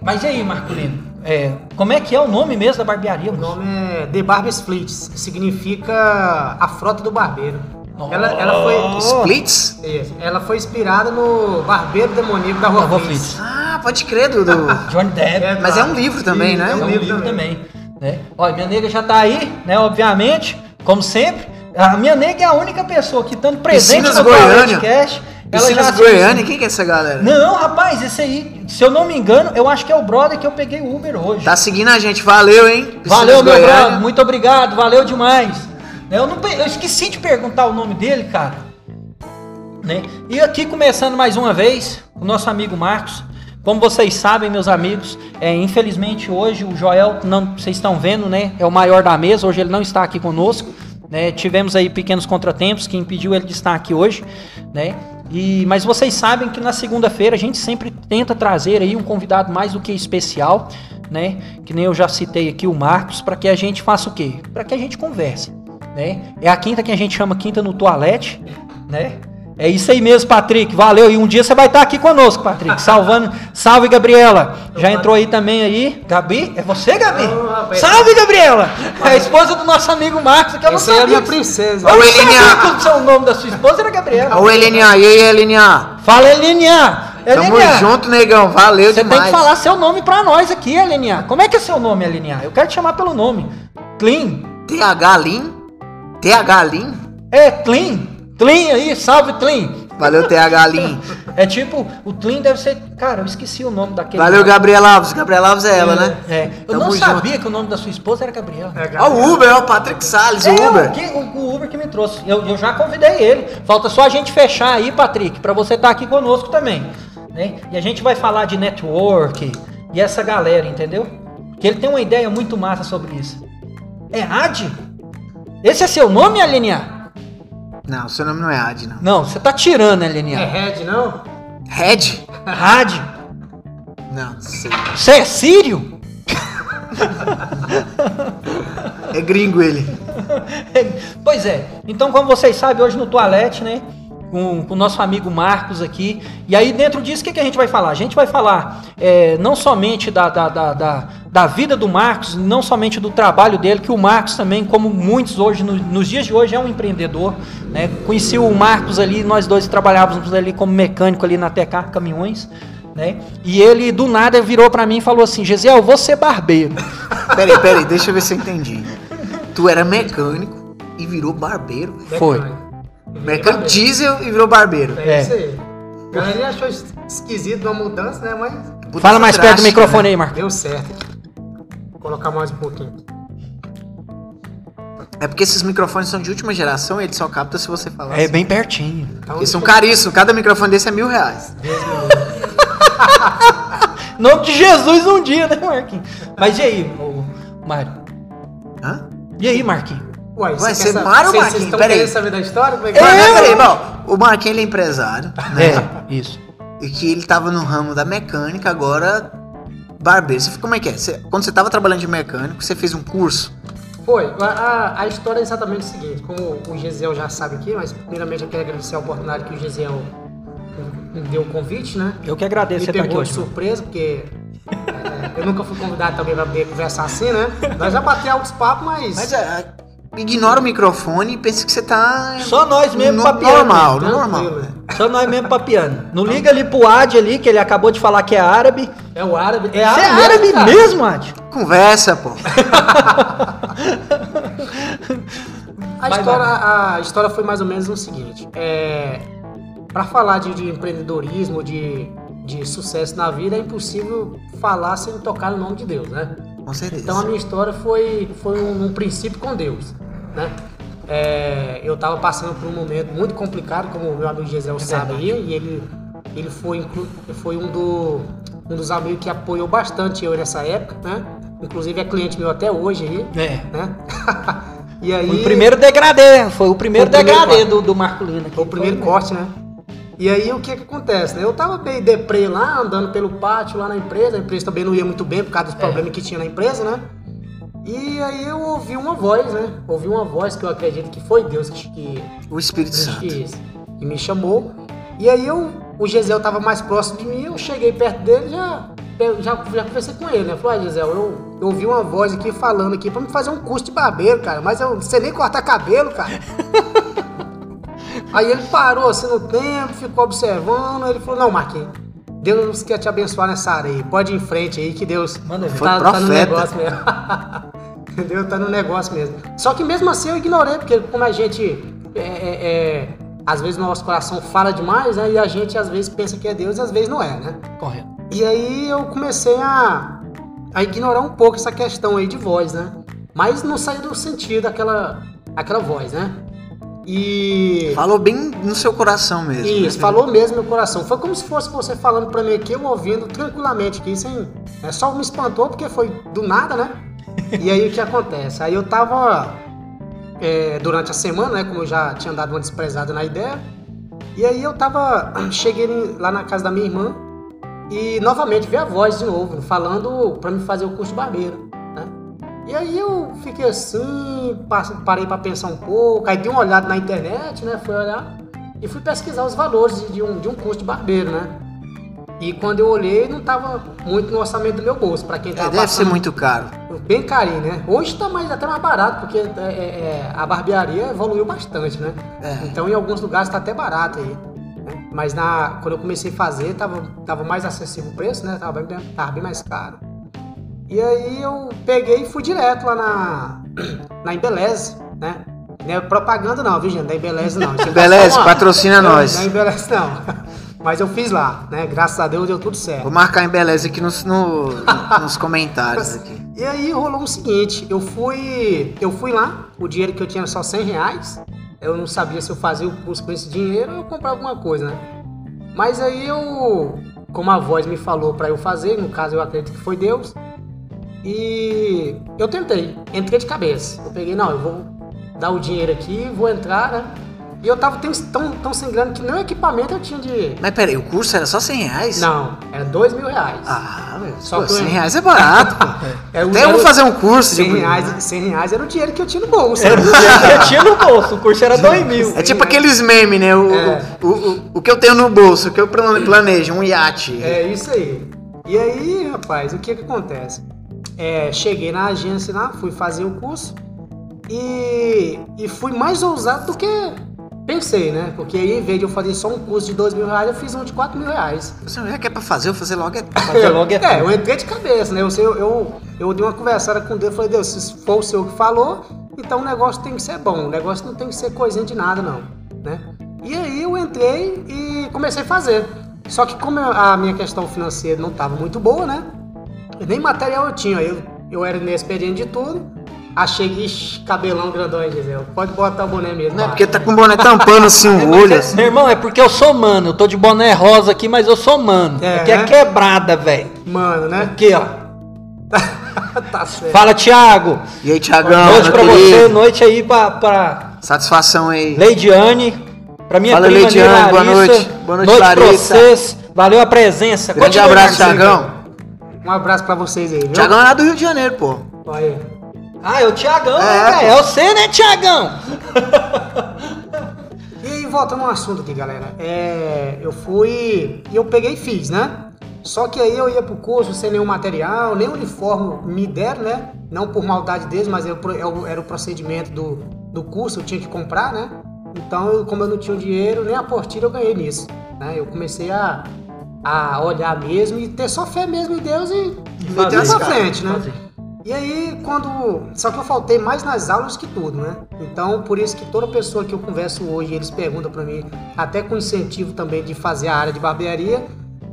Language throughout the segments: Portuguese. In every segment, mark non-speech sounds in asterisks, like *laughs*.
Mas e aí, Marcolino? É, como é que é o nome mesmo da barbearia? O nome é The Barber's Fleets, que significa a frota do barbeiro. Ela, ela foi. Splits? Isso, ela foi inspirada no Barbeiro Demoníaco da Rua. Ah, pode crer, Dudu. *laughs* Johnny Depp. Mas é um livro também, né? É um livro livro também. também. né? Olha, minha nega já tá aí, né? Obviamente, como sempre. A minha nega é a única pessoa que estando presente Piscinas no Goiânia. podcast. Piscinas assiste. Goiânia, quem que é essa galera? Não, rapaz, esse aí, se eu não me engano, eu acho que é o brother que eu peguei o Uber hoje. Tá seguindo a gente, valeu, hein? Piscinas Valeu, meu Goiânia. brother, muito obrigado, valeu demais. Eu, não, eu esqueci de perguntar o nome dele, cara. Né? E aqui começando mais uma vez, o nosso amigo Marcos. Como vocês sabem, meus amigos, é, infelizmente hoje o Joel, não, vocês estão vendo, né? É o maior da mesa, hoje ele não está aqui conosco. Né? Tivemos aí pequenos contratempos que impediu ele de estar aqui hoje, né? E, mas vocês sabem que na segunda-feira a gente sempre tenta trazer aí um convidado mais do que especial, né? Que nem eu já citei aqui o Marcos, para que a gente faça o quê? Para que a gente converse, né? É a quinta que a gente chama quinta no toalete, né? É isso aí mesmo, Patrick. Valeu. E um dia você vai estar aqui conosco, Patrick. Salvando. Salve, Gabriela. Já entrou aí também aí. Gabi? É você, Gabi? Salve, Gabriela. É a esposa do nosso amigo Marcos, que eu não Essa aí é a sabia. minha princesa. Eu Ô, não sabia o nome da sua esposa era Gabriela. Ô, Elininha, e aí, Elininha? Fala, Elininha. Tamo Elininha, junto, negão, valeu Você demais. tem que falar seu nome pra nós aqui, Elininha. Como é que é seu nome, Elininha? Eu quero te chamar pelo nome. Clean. TH Lin? TH Lin? É, Clean. Clean aí, salve, Clean. Valeu, TH Lin. *laughs* É tipo, o Clean deve ser. Cara, eu esqueci o nome daquele. Valeu, Gabriela Alves. Gabriela Alves é ela, né? É, eu Tamo não junto. sabia que o nome da sua esposa era Gabriela. É, Ó, o Uber, ó, o Patrick Salles, É, o Uber. O, que- o- o Uber que me trouxe. Eu, eu já convidei ele. Falta só a gente fechar aí, Patrick, pra você estar aqui conosco também. Né? E a gente vai falar de network e essa galera, entendeu? Que ele tem uma ideia muito massa sobre isso. É Ad? Esse é seu nome, Alenia? Não, seu nome não é Ad, não. Não, você tá tirando, É Alenia. Red, não? Red? Ad? Não, sei. Você é sírio? É gringo ele. *laughs* pois é. Então, como vocês sabem, hoje no Toalete, né? Com, com o nosso amigo Marcos aqui. E aí, dentro disso, o que, que a gente vai falar? A gente vai falar é, não somente da, da, da, da, da vida do Marcos, não somente do trabalho dele, que o Marcos também, como muitos hoje, no- nos dias de hoje, é um empreendedor. Né? Conheci o Marcos ali, nós dois trabalhávamos ali como mecânico ali na TK Caminhões. Né? E ele, do nada, virou pra mim e falou assim: Gesiel, eu vou ser barbeiro. *laughs* Peraí, peraí, deixa eu ver se eu entendi. Tu era mecânico e virou barbeiro. Foi. Mecânico diesel e virou barbeiro. É, É. isso aí. A galera achou es- esquisito uma mudança, né? Mas Mudança Fala mais perto do microfone né? aí, Marcos. deu certo. Vou colocar mais um pouquinho. É porque esses microfones são de última geração e ele só capta se você falar. É assim. bem pertinho. Então, Eles são deixa caríssimos, cada microfone desse é mil reais. Em *laughs* nome de Jesus um dia, né, Marquinhos? Mas e aí, Mário? Hã? E aí, Marquinhos? Eu- Uai, Vai você ser ou vocês- Marquinhos? Vocês estão Pera aí. querendo saber da história? Como é que mas peraí, bom, o Marquinhos é empresário, né? É, isso. E que ele tava no ramo da mecânica, agora barbeiro. Você, como é que é? Você- quando você tava trabalhando de mecânico, você fez um curso? Foi. A, a- a história é exatamente o seguinte. Como o Gesiel já sabe aqui, mas primeiramente eu quero agradecer a oportunidade que o Gesiel me deu o convite, né? Eu que agradeço Me você estar aqui pegou de hoje. surpresa, porque é, eu nunca fui convidado também pra poder conversar assim, né? Nós já batemos altos papos, mas... Mas é, ignora o microfone e pensa que você tá. Só nós mesmo no papiando. normal, no normal. né? Só nós mesmo papiando. Não liga ali pro Ad ali, que ele acabou de falar que é árabe. É o árabe. Você é árabe cara. mesmo, Ad? Conversa, pô. A Vai, história, a história foi mais ou menos o seguinte. É, para falar de, de empreendedorismo, de, de sucesso na vida, é impossível falar sem tocar no nome de Deus, né? Com certeza. Então a minha história foi, foi um, um princípio com Deus, né? É, eu estava passando por um momento muito complicado, como o meu amigo Gisel sabe aí, e ele, ele foi, inclu- foi um, do, um dos amigos que apoiou bastante eu nessa época, né? Inclusive é cliente meu até hoje aí, É. né? *laughs* e aí... Foi o primeiro degradê. Foi o primeiro Foi o primeiro degradê do, do Marco Lino. Foi o primeiro corte, né? E aí o que que acontece, né? Eu tava bem deprê lá, andando pelo pátio lá na empresa, a empresa também não ia muito bem por causa dos problemas que tinha na empresa, né? E aí eu ouvi uma voz, né? Ouvi uma voz que eu acredito que foi Deus que, que, O Espírito Santo. que, que me chamou. E aí eu, o Gisel tava mais próximo de mim, eu cheguei perto dele já já, já conversei com ele, né? Falei, ah, Gisel, eu, eu ouvi uma voz aqui falando aqui pra me fazer um curso de barbeiro, cara, mas eu não sei nem cortar cabelo, cara. *laughs* aí ele parou assim no tempo, ficou observando, ele falou, não, Marquinhos, Deus quer te abençoar nessa área aí, pode ir em frente aí que Deus. Foi tá, tá no negócio mesmo. *laughs* Deus tá no negócio mesmo. Só que mesmo assim eu ignorei, porque como a gente é, é, é, às vezes nosso coração fala demais, né? E a gente às vezes pensa que é Deus e às vezes não é, né? Correto. E aí eu comecei a, a ignorar um pouco essa questão aí de voz, né? Mas não saiu do sentido daquela aquela voz, né? E. Falou bem no seu coração mesmo. Isso, né? falou mesmo meu coração. Foi como se fosse você falando pra mim aqui, eu ouvindo tranquilamente aqui, sem. Né? Só me espantou porque foi do nada, né? E aí o que acontece? Aí eu tava. é, durante a semana, né? Como eu já tinha dado uma desprezada na ideia. E aí eu tava. *clears throat* Cheguei lá na casa da minha irmã e novamente vi a voz de novo, falando pra me fazer o curso barbeiro, né? E aí eu fiquei assim, parei pra pensar um pouco, aí dei uma olhada na internet, né? Fui olhar e fui pesquisar os valores de um, de um curso de barbeiro, né? E quando eu olhei, não tava muito no orçamento do meu bolso, pra quem É, tava deve ser passando- muito caro. Bem carinho, né? Hoje tá mais, até mais barato, porque é, é, é, a barbearia evoluiu bastante, né? É. Então em alguns lugares tá até barato aí. né? Mas na, quando eu comecei a fazer, tava, tava mais acessível o preço, né? Tava bem, tava bem mais caro. E aí eu peguei e fui direto lá na, na Embeleze, né? Não é propaganda não, viu gente? Não é Embeleze não. *laughs* É Embeleze, patrocina Não, *laughs* nós. Não é Embeleze não. Mas eu fiz lá, né? Graças a Deus deu tudo certo. Vou marcar em beleza aqui nos, no- *laughs* nos comentários aqui. E aí rolou o seguinte, eu fui, eu fui lá, o dinheiro que eu tinha era só 100 reais, eu não sabia se eu fazia o curso com esse dinheiro ou eu comprava alguma coisa, né? Mas aí eu, como a voz me falou pra eu fazer, no caso eu acredito que foi Deus, e eu tentei, entrei de cabeça. Eu peguei, não, eu vou dar o dinheiro aqui, vou entrar, né? E eu tava tão, tão, tão sem grana que nem o equipamento eu tinha de... Mas peraí, o curso era só 100 reais? Não, era dois mil reais. Ah, meu, Só pô, que eu- 100 reais é barato, pô. *laughs* É, Até eu vou fazer um curso de 100 reais, 100 reais era o dinheiro que eu tinha no bolso. Era o dinheiro que eu tinha no bolso, o curso era *laughs* 2 mil. É tipo aqueles memes, né? O, É. o, o, o que eu tenho no bolso, o que eu plane- planejo, um iate. É isso aí. E aí, rapaz, o que que acontece? É, cheguei na agência lá, fui fazer o curso e, e fui mais ousado do que pensei, né? Porque aí, em vez de eu fazer só um curso de dois mil reais, eu fiz um de quatro mil reais. Você já quer pra fazer, eu fazer logo é. *laughs* Fazer logo é É, eu entrei de cabeça, né? Eu, sei, eu, eu, eu dei uma conversada com Deus, falei, Deus, se for o senhor que falou, então o negócio tem que ser bom, o negócio não tem que ser coisinha de nada, não, né? E aí eu entrei e comecei a fazer. Só que como a minha questão financeira não estava muito boa, né? Nem material eu tinha, eu, eu era inexperiente de tudo. Achei, ixi, cabelão grandão aí, Gisele. Pode botar o boné mesmo. Não é porque tá com o boné tampando assim o *laughs* olho. assim. Meu irmão, é porque eu sou mano. Eu tô de boné rosa aqui, mas eu sou mano. É, aqui é né? quebrada, velho. Mano, né? Aqui, ó. *laughs* tá certo. Fala, Thiago. E aí, Thiagão, noite pra querido? você, noite aí pra, pra Satisfação aí. Leidiane. Pra minha Fala, prima Leidiane, boa noite. Boa noite, pra Larissa. vocês. Valeu a presença. Grande Continue, abraço. Thiagão. Um abraço pra vocês aí, viu? Thiagão é lá do Rio de Janeiro, pô. Olha aí. Ah, é o Thiagão, É, né, velho? É você, né, Thiagão? *laughs* E aí, voltando ao assunto aqui, galera. É, eu fui e eu peguei e fiz, né? Só que aí eu ia pro curso sem nenhum material, nem uniforme me deram, né? Não por maldade deles, mas era o pro- era o- procedimento do, do curso, eu tinha que comprar, né? Então, eu- como eu não tinha o dinheiro, nem a portilha eu ganhei nisso. Né? Eu comecei a, a olhar mesmo e ter só fé mesmo em Deus e meter fazer, pra cara, frente, né? fazer. E aí, quando. Só que eu faltei mais nas aulas que tudo, né? Então, por isso que toda pessoa que eu converso hoje, eles perguntam pra mim, até com incentivo também de fazer a área de barbearia,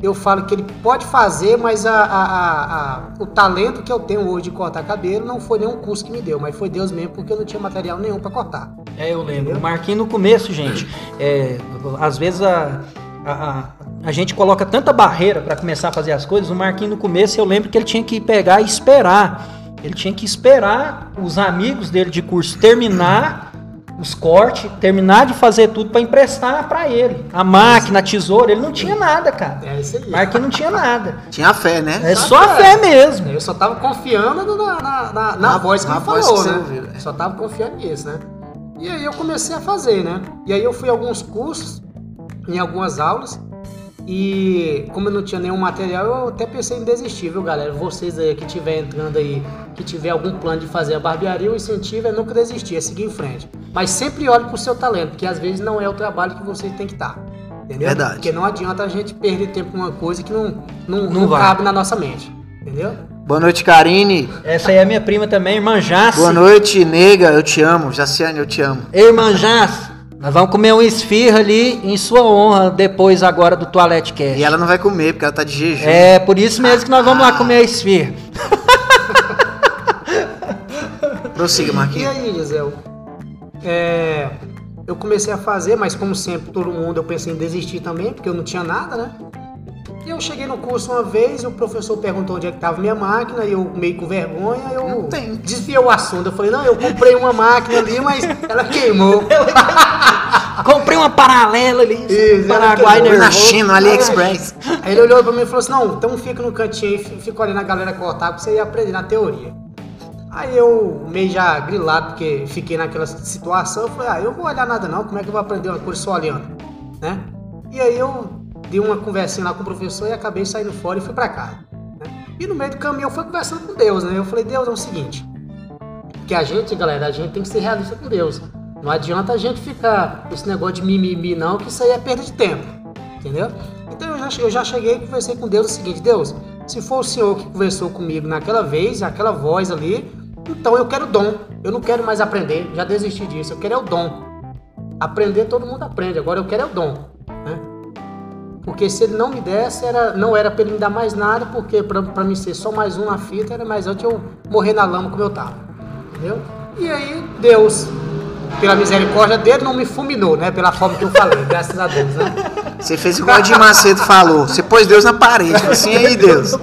eu falo que ele pode fazer, mas a, a- a- o talento que eu tenho hoje de cortar cabelo não foi nenhum curso que me deu, mas foi Deus mesmo, porque eu não tinha material nenhum pra cortar. É, eu lembro. O Marquinhos no começo, gente, é, às vezes a, a, a, a gente coloca tanta barreira para começar a fazer as coisas. O Marquinhos no começo, eu lembro que ele tinha que pegar e esperar. Ele tinha que esperar os amigos dele de curso terminar os cortes, terminar de fazer tudo para emprestar para ele. A máquina, a tesoura, ele não tinha nada, cara. É isso aí. Marquinhos não tinha nada. Tinha fé, né? É só a fé mesmo. Eu só tava confiando na, na- na, na, voz que na ele voz falou, que né? ouviu, é. Só tava confiando nisso, né? E aí eu comecei a fazer, né? E aí eu fui a alguns cursos, em algumas aulas, e como eu não tinha nenhum material, eu até pensei em desistir, viu, galera? Vocês aí que estiver entrando aí, que tiver algum plano de fazer a barbearia, o incentivo é nunca desistir, é seguir em frente. Mas sempre olhe pro seu talento, porque às vezes não é o trabalho que você tem que estar. Entendeu? Verdade. Porque não adianta a gente perder tempo com uma coisa que não, não, Não não vai. cabe na nossa mente. Entendeu? Boa noite, Karine. Essa aí é minha prima também, irmã Jace. Boa noite, nega. Eu te amo. Jaciane, eu te amo. Ei, irmã Jace, nós vamos comer um esfirra ali em sua honra depois agora do Toilette Cash. E ela não vai comer, porque ela tá de jejum. É, por isso mesmo que nós vamos lá comer a esfirra. *laughs* Prossiga, E Marquinhos. aí, Gisel? É, eu comecei a fazer, mas como sempre, todo mundo, eu pensei em desistir também, porque eu não tinha nada, né? E eu cheguei no curso uma vez e o professor perguntou onde é que estava minha máquina, e eu meio com vergonha, eu desviei o assunto. Eu falei, não, eu comprei uma máquina ali, mas ela queimou. *laughs* Comprei uma paralela ali, Isso, Paraguai ela Foi na. China, no AliExpress. Aí ele olhou pra mim e falou assim, não, então fica no cantinho aí, fica olhando a galera cortar, pra você ir aprender na teoria. Aí eu, meio já grilado, porque fiquei naquela situação, eu falei, ah, eu vou olhar nada não, como é que eu vou aprender uma coisa só olhando, né? E aí eu dei uma conversinha lá com o professor e acabei saindo fora e fui pra casa. né? E no meio do caminho eu fui conversando com Deus, né? Eu falei, Deus, é o seguinte, que a gente, galera, a gente tem que ser realista com Deus. Não adianta a gente ficar esse negócio de mimimi não, que isso aí é perda de tempo. Entendeu? Então eu já, eu já cheguei e conversei com Deus o seguinte, Deus, se for o Senhor que conversou comigo naquela vez, aquela voz ali, então eu quero dom. Eu não quero mais aprender, já desisti disso. Eu quero é o dom. Aprender todo mundo aprende, agora eu quero é o dom. Né? Porque se ele não me desse, era, não era pra ele me dar mais nada, porque pra mim ser só mais um na fita, era mais antes eu morrer na lama como eu tava. Entendeu? E aí, Deus, pela misericórdia dele, não me fulminou, né? Pela forma que eu falei, graças a Deus, né? Você fez igual o de Macedo falou. Você pôs Deus na parede. Assim, aí, Deus.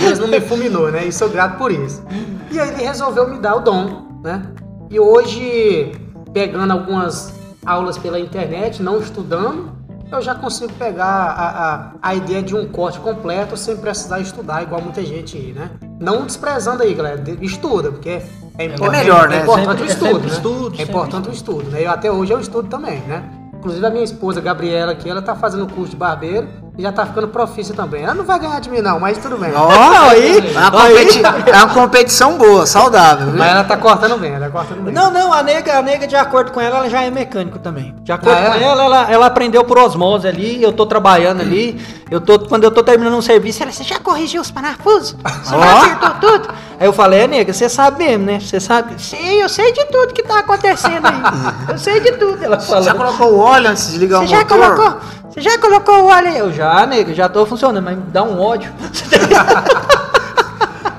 Deus não me fulminou, né? E sou grato por isso. E aí ele resolveu me dar o dom, né? E hoje, pegando algumas aulas pela internet, não estudando, eu já consigo pegar a, a, a ideia de um corte completo sem precisar estudar, igual muita gente aí, né? Não desprezando aí, galera. Estuda, porque é, impor- melhor, é, né? é importante Sempre- o é estudo, sempre né? estudo, É importante o estudo, né? Eu, até hoje eu estudo também, né? Inclusive a minha esposa, Gabriela, aqui, ela tá fazendo curso de barbeiro já tá ficando profícia também. Ela não vai ganhar de mim não, mas tudo bem. Ó, aí. É uma, competi- é uma competição boa, saudável, viu? Mas ela tá cortando bem, ela tá cortando bem. Não, não, a nega, a nega, de acordo com ela, ela já é mecânico também. De acordo Ah, é? com ela, ela, ela aprendeu por osmose ali, eu tô trabalhando ali, eu tô, quando eu tô terminando um serviço, ela, você já corrigiu os parafusos? Você já acertou tudo? Aí eu falei, é, nega, você sabe mesmo, né? Você sabe? Sim, eu sei de tudo que tá acontecendo aí. Eu sei de tudo, ela falou. Já colocou o óleo antes de ligar Você o já motor? colocou? Você já colocou o aí? Eu já, nega, já tô funcionando, mas me dá um ódio. *laughs*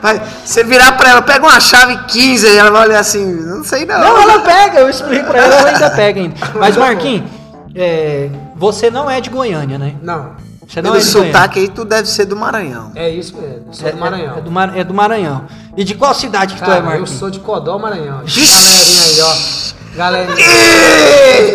Vai, você virar pra ela, pega uma chave 15 e ela vai olhar assim, não sei não. Não, ela pega, eu explico pra ela, ela ainda pega ainda. *laughs* Mas, Marquinhos, é, você não é de Goiânia, né? Não, Você não Pelo é de Goiânia. sotaque aí, tu deve ser do Maranhão. é isso mesmo. Sou É, do Maranhão. É, do Mar- é do Maranhão. E de qual cidade que tu é, Cara, eu Marquinhos? sou de Codó, Maranhão. Galerinha aí, ó. Galerinha.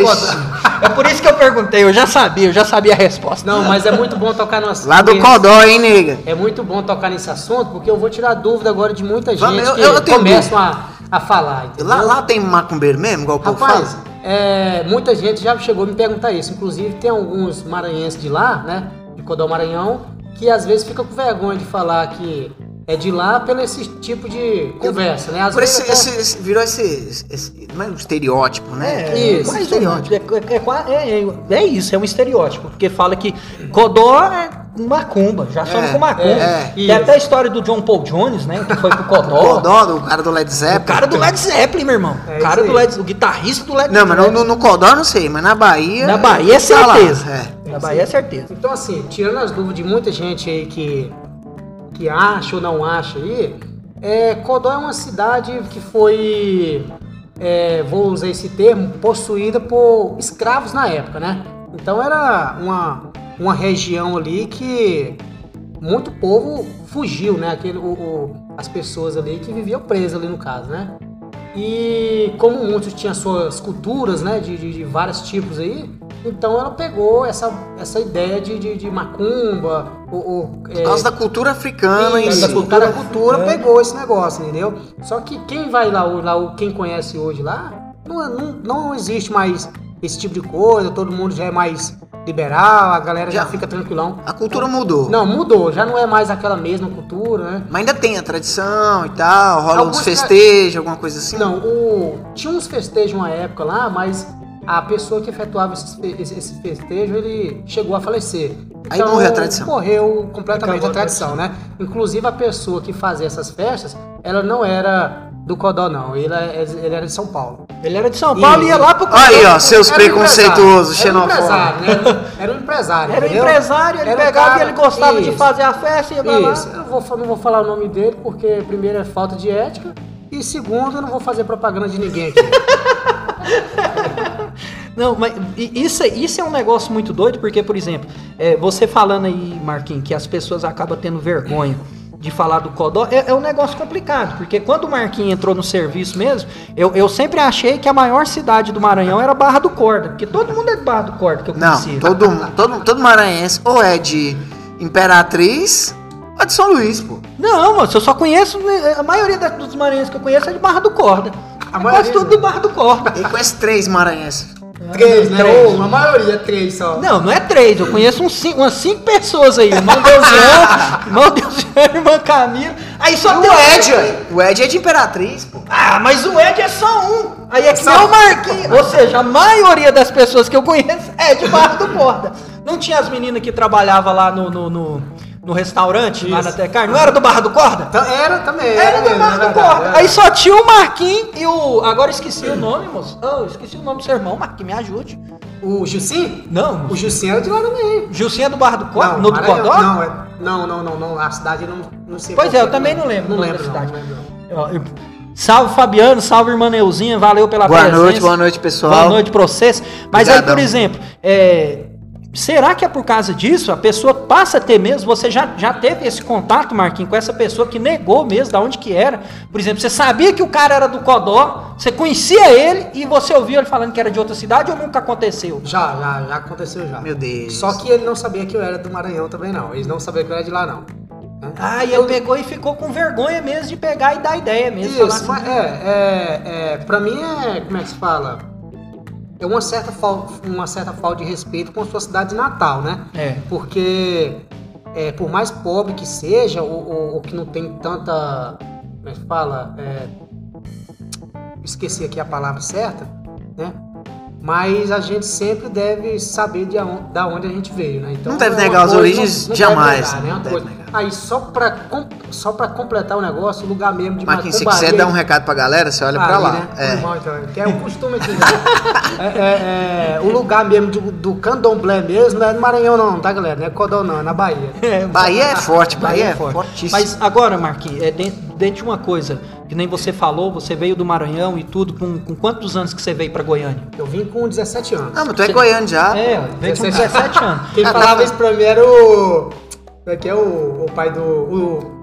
Codó. É por isso que eu perguntei, eu já sabia, eu já sabia a resposta. Não, mas é muito bom tocar no assunto. Lá do Codó, hein, nega? É muito bom tocar nesse assunto, porque eu vou tirar dúvida agora de muita gente Vamos, eu- que eu começam a, a falar. entendeu? Lá, lá tem macumbeiro mesmo, igual o povo Rapaz, fala? é, muita gente já chegou a me perguntar isso. Inclusive, tem alguns maranhenses de lá, né? De Codó Maranhão, que às vezes fica com vergonha de falar que é de lá pelo esse tipo de conversa, né? Às Por vezes esse, até- esse- esse- virou esse, esse- Não é um estereótipo, né? Isso. mais ou menos. É, é- é qua- é- é- é isso, é um estereótipo. Porque fala que Codó é macumba, já É, com macumba. é, Tem isso. até a história do John Paul Jones, né? Que foi pro *laughs* O Codó. Codó, do cara do Led O Zeppelin. cara do Led Zeppelin, meu irmão. É o cara isso do. Led o guitarrista do Led Não, mas no, Zeppelin. no, Codó eu não sei, mas na Bahia. Na Bahia é tá lá, certeza. é. Na Bahia é certeza. Então, assim, tirando as dúvidas de muita gente aí que, que acha ou não acha aí, é, Codó é uma cidade que foi, é, vou usar esse termo, possuída por escravos na época, né? Então era uma, uma região ali que muito povo fugiu, né? Aquele, o, o- as pessoas ali que viviam presas ali no caso, né? E como muitos tinham suas culturas, né, de, de- de vários tipos aí, Então ela pegou essa, essa ideia de, de, de macumba, o, o, Por causa da cultura africana isso, da cultura africana. pegou esse negócio, entendeu? Só que quem vai lá, lá quem conhece hoje lá, não, é- não, não existe mais esse tipo de coisa, todo mundo já é mais liberal, a galera já, Já. fica tranquilão. A cultura mudou. Não, mudou, já não é mais aquela mesma cultura, né? Mas ainda tem a tradição e tal, rola Alguns uns festejos, alguma coisa assim. Não, o, tinha uns festejos uma época lá, mas a pessoa que efetuava esse, esse festejo, ele chegou a falecer. Aí morreu a tradição. Morreu completamente Acabou a a tradição, né? Inclusive a pessoa que fazia essas festas, ela não era do Codó, não. Ele, é- ele era de São Paulo. Ele era de São Paulo e ia lá pro Aí, ó, seus um preconceituosos, xenofóbicos. Era um empresário, né? Era um empresário. Era um empresário, ele Era um pegava cara- e ele gostava de Isso. fazer a festa e ia pra lá. Isso, eu não vou, não vou falar o nome dele, porque primeiro é falta de ética, e segundo, eu não vou fazer propaganda de ninguém aqui. *laughs* Não, mas isso, isso é um negócio muito doido, porque, por exemplo, é, você falando aí, Marquinhos, que as pessoas acabam tendo vergonha de falar do Codó, é, é um negócio complicado, porque quando o Marquinhos entrou no serviço mesmo, eu, eu sempre achei que a maior cidade do Maranhão era Barra do Corda, porque todo mundo é de Barra do Corda que eu Não, conhecia. todo, todo, todo maranhense ou é de Imperatriz ou é de São Luís, pô. Não, moço, eu só conheço, né, a maioria dos maranhenses que eu conheço é de Barra do Corda. A Quase maioria, tudo né? de Barra do Corda. Ele conhece três maranhenses. Três, né? Três. Ou, a maioria, três só. Não, não é três, eu conheço uns cinco, umas cinco pessoas aí. Irmão *laughs* Deusiano, irmão Deusiano, irmã Camila. Aí só O tem Ed, ué. o Ed é de Imperatriz, pô. Ah, mas o Ed é só um. Aí é que Só- nem o Marquinhos. Ou seja, a maioria das pessoas que eu conheço é de Barra do Corda. Não tinha as meninas que trabalhavam lá no, no, no, no restaurante, lá Isso. na Tecar? Não era do Barra do Corda? Então, era também. Era do mesmo, Barra é do verdade, Corda. é. Aí só tinha o Marquinhos e o. Agora esqueci o nome, moço. Oh, esqueci o nome do seu irmão, Marquinhos, me ajude. O Gilcim? Não, O Gilcim era de lá também. Gilcinho é do Barra do Corda? Não, no do. Codó? Não, é- não, não, não, não. A cidade não, não sei. Pois é, eu que também não lembro Não lembro, cidade. não lembro. eu- Salve Fabiano, salve irmã Neuzinha, valeu pela Boa presença. noite, boa noite, pessoal. Boa noite pra vocês. Mas aí, Obrigadão. por exemplo, é, será que é por causa disso? A pessoa passa a ter mesmo, você já, já teve esse contato, Marquinhos, com essa pessoa que negou mesmo da onde que era? Por exemplo, você sabia que o cara era do Codó, você conhecia ele e você ouviu ele falando que era de outra cidade ou nunca aconteceu? Já, já, já aconteceu já. Meu Deus. Só que ele não sabia que eu era do Maranhão também, não. Eles não sabiam que eu era de lá, não. Né? Ah, e ele pegou e ficou com vergonha mesmo de pegar e dar ideia mesmo. falar Isso, assim, mas é, é, é, pra mim é, como é que se fala? É uma certa, fal, uma certa falta de respeito com a sua cidade natal, né? É. Porque, é, por mais pobre que seja, ou, ou- ou que não tem tanta, como é que fala? É, esqueci aqui a palavra certa, né? Mas a gente sempre deve saber de onde, da onde a gente veio, né? Então, Não deve é negar as origens, deve jamais, negar, né? não Uma deve negar. Aí, só pra, com- só pra completar o negócio, o lugar mesmo de Marquinhos, se quiser dar um recado pra galera, você olha pra Ali, lá. né? É. Então, Que é um costume aqui. Né? *laughs* é, é, é, o lugar mesmo do, do candomblé mesmo não é no Maranhão não, tá galera? Não é Codó não, é na Bahia. É, *laughs* Bahia é forte, Bahia, é forte. fortíssimo. Mas agora, Marquinhos, é dentro, dentro de uma coisa, que nem você falou, você veio do Maranhão e tudo, com, com quantos anos que você veio pra Goiânia? Eu vim com 17 anos. Não, mas tu é goiano já. É, veio com 17 anos. Quem falava isso pra mim era o. Como é que é o, o pai do. O,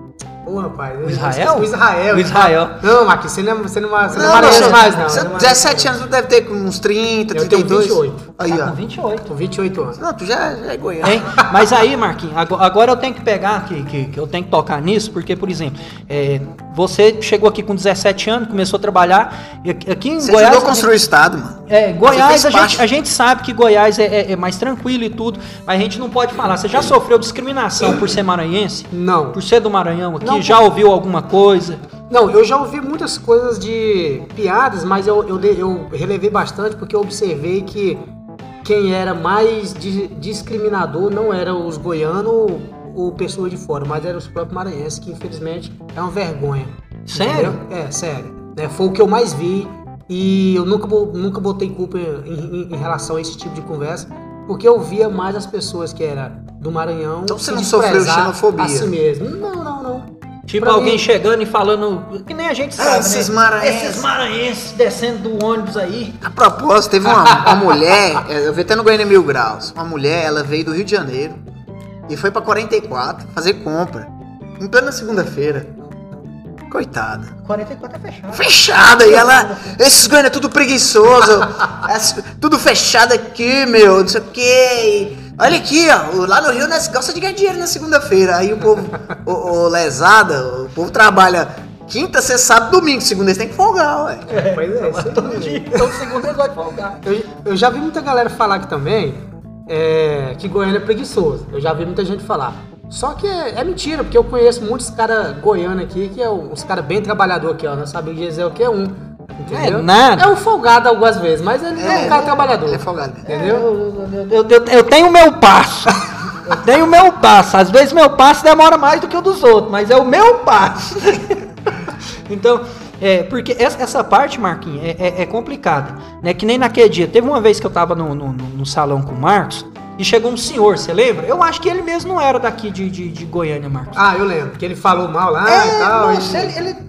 Ô, rapaz. O Israel? O Israel. O Israel. Não, Marquinhos, você não é, você não, é- você não, é Não, você- mais, não. você- Você não é 17 anos, tu deve ter com uns 30, Eu tenho 32. 28. Aí, Tá com ó. 28. Com 28 anos. Não, tu já, já é goiano. Hein? Mas aí, Marquinhos, ago- agora eu tenho que pegar, que, que, que eu tenho que tocar nisso, porque, por exemplo, é, você chegou aqui com 17 anos, começou a trabalhar, e aqui em Você Goiás... ajudou a a gente- construir o estado, mano. É, Goiás, a gente, a gente sabe que Goiás é, é- é mais tranquilo e tudo, mas a gente não pode falar. Você já sofreu discriminação por ser maranhense? Não. Por ser do Maranhão aqui? Não, já ouviu alguma coisa? Não, eu já ouvi muitas coisas de piadas, mas eu, eu, eu relevei bastante porque eu observei que quem era mais di- discriminador não era os goianos ou pessoas de fora, mas eram os próprios maranhenses, que infelizmente é uma vergonha. Sério? Entendeu? É, sério. Né, foi o que eu mais vi e eu nunca, nunca botei culpa em, em- em relação a esse tipo de conversa, porque eu via mais as pessoas que eram do Maranhão. Então você se não sofreu xenofobia? A si mesmo. Não, não, não. Tipo Pra alguém mim- chegando e falando, que nem a gente sabe, Ah, esses né? maranhenses. Esses maranhenses descendo do ônibus aí. A propósito, teve uma, uma mulher, é, eu vi até no Goiânia Mil Graus, uma mulher, ela veio do Rio de Janeiro e foi pra 44 fazer compra, em plena segunda-feira. Coitada. 44 é fechado. Fechada, e ela. Esses Goiânia é tudo preguiçoso. *laughs* essa- tudo fechado aqui, meu, não sei o quê. Olha aqui, ó. Lá no Rio nós gosta de ganhar dinheiro na segunda-feira. Aí o povo, *laughs* o, o lesada, o povo trabalha quinta, sexta, sábado, domingo. Segunda eles têm que folgar, ué. Pois é, isso aí. Todo dia. Então, segundo eles vão folgar. Eu, eu já vi muita galera falar aqui também é, que Goiânia é preguiçoso. Eu já vi muita gente falar. Só que é, é mentira, porque eu conheço muitos caras goianos aqui, que é um- uns caras bem trabalhador aqui, ó. Nós sabemos dizer o que é um. Entendeu? É nada. É um folgado algumas vezes, mas ele é, um cara trabalhador. É folgado. Entendeu? Eu, eu- eu- eu tenho o meu passo. Eu tenho o meu passo. Às vezes meu passo demora mais do que o dos outros, mas é o meu passo. *laughs* então, é, porque essa, essa parte, Marquinhos, é, é- é complicada. Né? Que nem naquele dia. Teve uma vez que eu tava no, no- no- no salão com o Marcos e chegou um senhor, você lembra? Eu acho que ele mesmo não era daqui de, de, de Goiânia, Marcos. Ah, eu lembro, que ele falou mal lá É, e tal. nossa, e- ele, ele-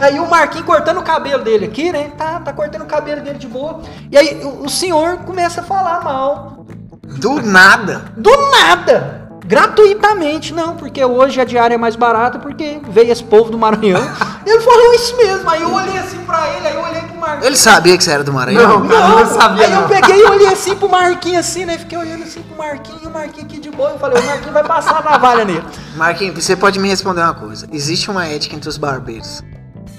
Aí o Marquinhos cortando o cabelo dele aqui, né? Tá, tá cortando o cabelo dele de boa. E aí o, o senhor começa a falar mal. Do nada. Do nada! Gratuitamente, não, porque hoje a diária é mais barata, porque veio esse povo do Maranhão. *laughs* ele falou isso mesmo. Aí eu olhei assim pra ele, aí eu olhei Marquinhos. Ele sabia que você era do Maranhão? Não. cara, não sabia, aí eu não. peguei e olhei assim pro Marquinhos assim, né? Fiquei olhando assim pro Marquinhos, e o Marquinhos aqui de boa. Eu falei, o Marquinhos vai passar a navalha nele. Marquinhos, você pode me responder uma coisa. Existe uma ética entre os barbeiros.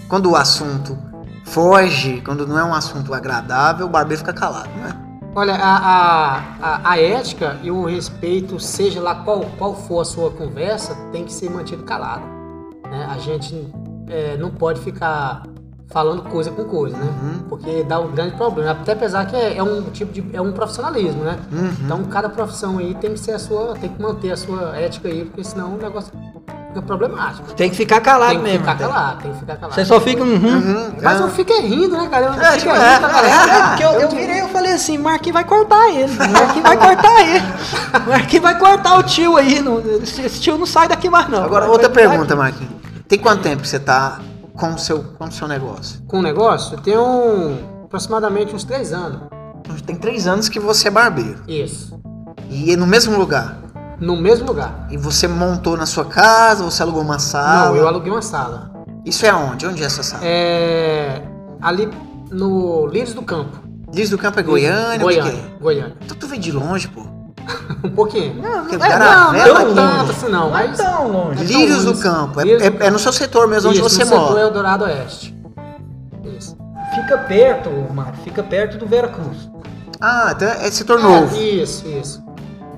Quando o assunto foge, quando não é um assunto agradável, o barbeiro fica calado, não é? Olha, a, a, a, a ética e o respeito, seja lá qual, qual for a sua conversa, tem que ser mantido calado. né? A gente é, não pode ficar falando coisa com coisa, né? Uhum. Porque dá um grande problema. Até apesar que é, é um tipo de. é um profissionalismo, né? Uhum. Então cada profissão aí tem que ser a sua. tem que manter a sua ética aí, porque senão o negócio fica problemático. Tem que ficar calado Tem que mesmo. ficar tem. calado, tem que ficar calado. Você só fica. Uhum. Uhum. Mas É. eu fico rindo, né, cara? Eu É, fico tipo, rindo, é, tá parecendo- é, É, porque eu, eu virei e falei assim, Marquinhos vai cortar ele. Marquinhos vai cortar ele. Marquinhos vai cortar o tio aí. Não, esse, tio não sai daqui mais, não. Agora, Vai outra pergunta. Marquinhos. Tem quanto tempo que você tá com o seu, com o seu negócio? com o negócio, eu tenho um- aproximadamente uns três anos. Então, Tem três anos que você é barbeiro. Isso. E é no mesmo lugar. No mesmo lugar. E você montou na sua casa, você alugou uma sala. Não, eu aluguei uma sala. Isso é onde? Onde é essa sala? É. Ali no Líderes do Campo. Diz do Campo é Goiânia? Goiânia. é? Goiânia. Então tu vem de longe, pô. Um pouquinho. Não, não, é, Garavela não, não, é é tão longe. tanto assim, não, Não é mas- tão longe. É tão Lírios do. Campo. É, Lírios é- é no seu setor mesmo, onde Isso, você no setor mora. Eldorado Oeste. Isso. Fica perto, Mário. Fica perto do Vera Cruz. Ah, então é setor novo. É, isso, isso.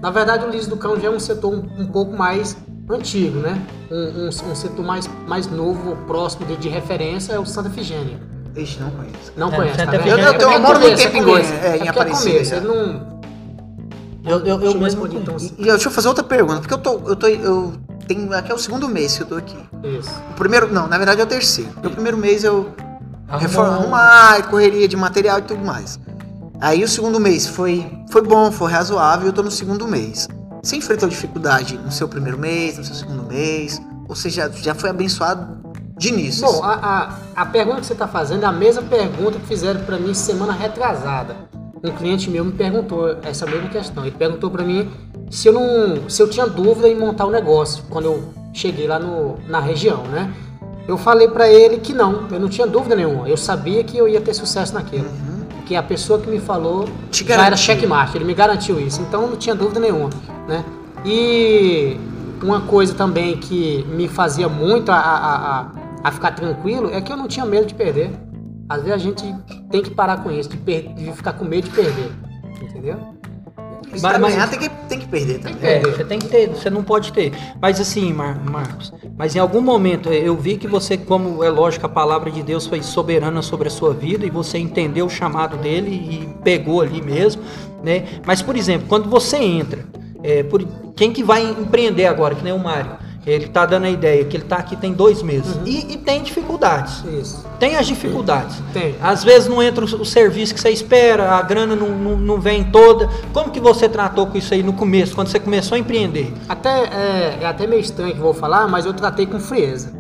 Na verdade, o Líderes do Campo já é um setor um, um pouco mais antigo, né? Um, um- um setor mais, mais novo, próximo de, de referência, é o Santa Efigênia. Ixi, não conheço. Não É, conhece, tá Eu- eu- eu É moro muito começo, tempo em começo. Goiânia, é, em Aparecida começo, já. ele não... Eu, eu, eu Deixa eu então. conheço. E, deixa eu fazer outra pergunta, porque eu tô. Eu tô. Eu tenho. Aqui é o segundo mês que eu tô aqui. Isso. O primeiro. Não, na verdade é o terceiro. O primeiro mês eu Arrumou reforma, arrumar, correria de material e tudo mais. Aí o segundo mês foi, foi bom, foi razoável, eu tô no segundo mês. Você enfrentou dificuldade no seu primeiro mês, no seu segundo mês? Ou seja, já foi abençoado de início? Bom, a, a, a pergunta que você está fazendo é a mesma pergunta que fizeram para mim semana retrasada. Um cliente meu me perguntou essa mesma questão. Ele perguntou para mim se eu não, se eu tinha dúvida em montar o negócio quando eu cheguei lá no, na região, né? Eu falei para ele que não, eu não tinha dúvida nenhuma. Eu sabia que eu ia ter sucesso naquilo. Porque a pessoa que me falou Te já era garantiu. checkmate, ele me garantiu isso. Então não tinha dúvida nenhuma, né? E uma coisa também que me fazia muito a, a, a, a ficar tranquilo é que eu não tinha medo de perder. Às vezes a gente tem que parar com isso, de, per- de ficar com medo de perder. Entendeu? Mas, Mas- ganhar tem que, tem que perder também. É, você tem que ter, você não pode ter. Mas assim, Mar- Marcos, mas em algum momento eu vi que você, como é lógico, a palavra de Deus foi soberana sobre a sua vida e você entendeu o chamado dele e pegou ali mesmo, né? Mas, por exemplo, quando você entra, é, por, quem que vai empreender agora, que nem o Mário, ele tá dando a ideia que ele tá aqui tem dois meses e, e tem dificuldades. Isso. Tem as dificuldades. Tem. Às vezes não entra o, o serviço que você espera, a grana não, não, não vem toda. Como que você tratou com isso aí no começo, quando você começou a empreender? Até, é, é até meio estranho que vou falar, mas eu tratei com frieza.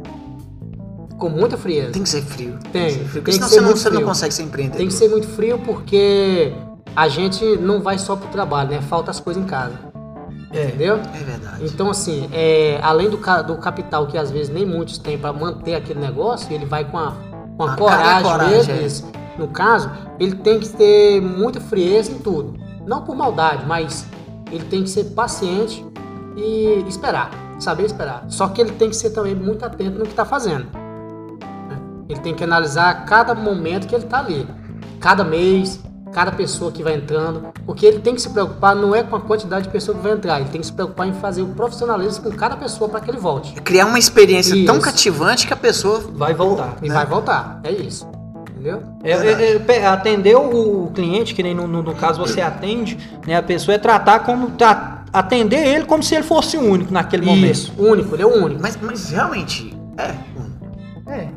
Com muita frieza. Tem que ser frio. Tem, que ser frio, tem porque que senão ser você, não, você não consegue ser empreendedor. Tem que ser muito frio porque a gente não vai só pro trabalho, né? Falta as coisas em casa. É. Entendeu? É verdade. Então, assim, é, além do, do capital que às vezes nem muitos têm para manter aquele negócio, ele vai com a, com a A cara e a coragem, coragem, mesmo. é. No caso, ele tem que ter muita frieza em tudo. Não por maldade, mas ele tem que ser paciente e esperar. Saber esperar. Só que ele tem que ser também muito atento no que está fazendo. né? Ele tem que analisar cada momento que ele está ali. Cada mês, cada pessoa que vai entrando. Porque ele tem que se preocupar não é com a quantidade de pessoas que vai entrar. Ele tem que se preocupar em fazer o profissionalismo com cada pessoa para que ele volte. Criar uma experiência tão Isso. cativante que a pessoa Vai voltar. E Né? vai voltar. É isso. Entendeu? É, é, é, atender o, cliente, que nem no, no- no caso você atende, né? A pessoa é tratar como. Tra, atender ele como se ele fosse o único naquele momento. Isso. Único, ele é o único. Mas, mas realmente, é. É.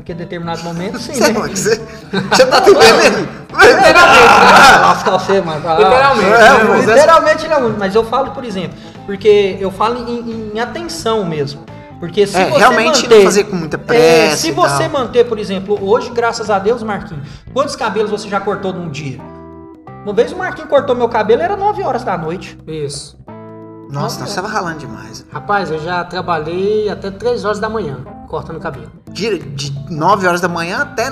Naquele determinado momento, sim. Você, né? você, você tá entendendo? Ah, lascar você, mano. Ah, Literalmente. É, né? Literalmente é o único. Mas eu falo, por exemplo, porque eu falo em, em atenção mesmo. Porque se É, você realmente manter, não fazer com muita É, pressa. se e você tal. manter, por exemplo, hoje, graças a Deus, Marquinhos, quantos cabelos você já cortou num dia? Uma vez o Marquinhos cortou meu cabelo, era 9 horas da noite. Isso. Nossa, nós tava ralando demais. Rapaz, eu já trabalhei até 3 horas da manhã cortando cabelo. De, de 9 horas da manhã até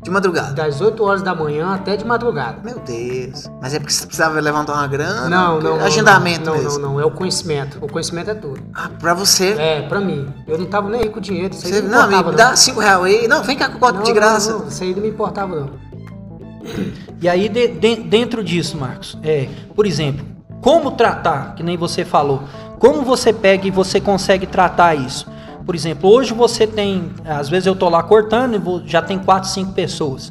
de madrugada. Das 8 horas da manhã até de madrugada. Meu Deus. Mas é porque você precisava levantar uma grana? Não, não, não. Agendamento não, mesmo. Não, não, é o conhecimento. O conhecimento é tudo. Ah, pra você. É, pra mim. Eu não tava nem aí com dinheiro. Isso aí você não, não, me importava, dá 5 reais aí. Não, vem cá que eu corto Não, de não, graça. Não, isso aí não me importava, não. E aí, de- de- dentro disso, Marcos, é, por exemplo, como tratar, que nem você falou, como você pega e você consegue tratar isso? Por exemplo, hoje você tem, às vezes eu tô lá cortando e já tem quatro, cinco pessoas.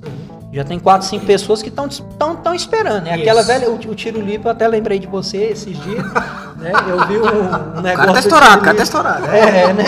Já tem quatro, cinco pessoas que estão tão, tão esperando. É aquela velha, o, o tiro limpo, eu até lembrei de você esses dias, *laughs* né? Eu vi um, um O negócio. cara tá do estourado, o cara tá estourado. É, né?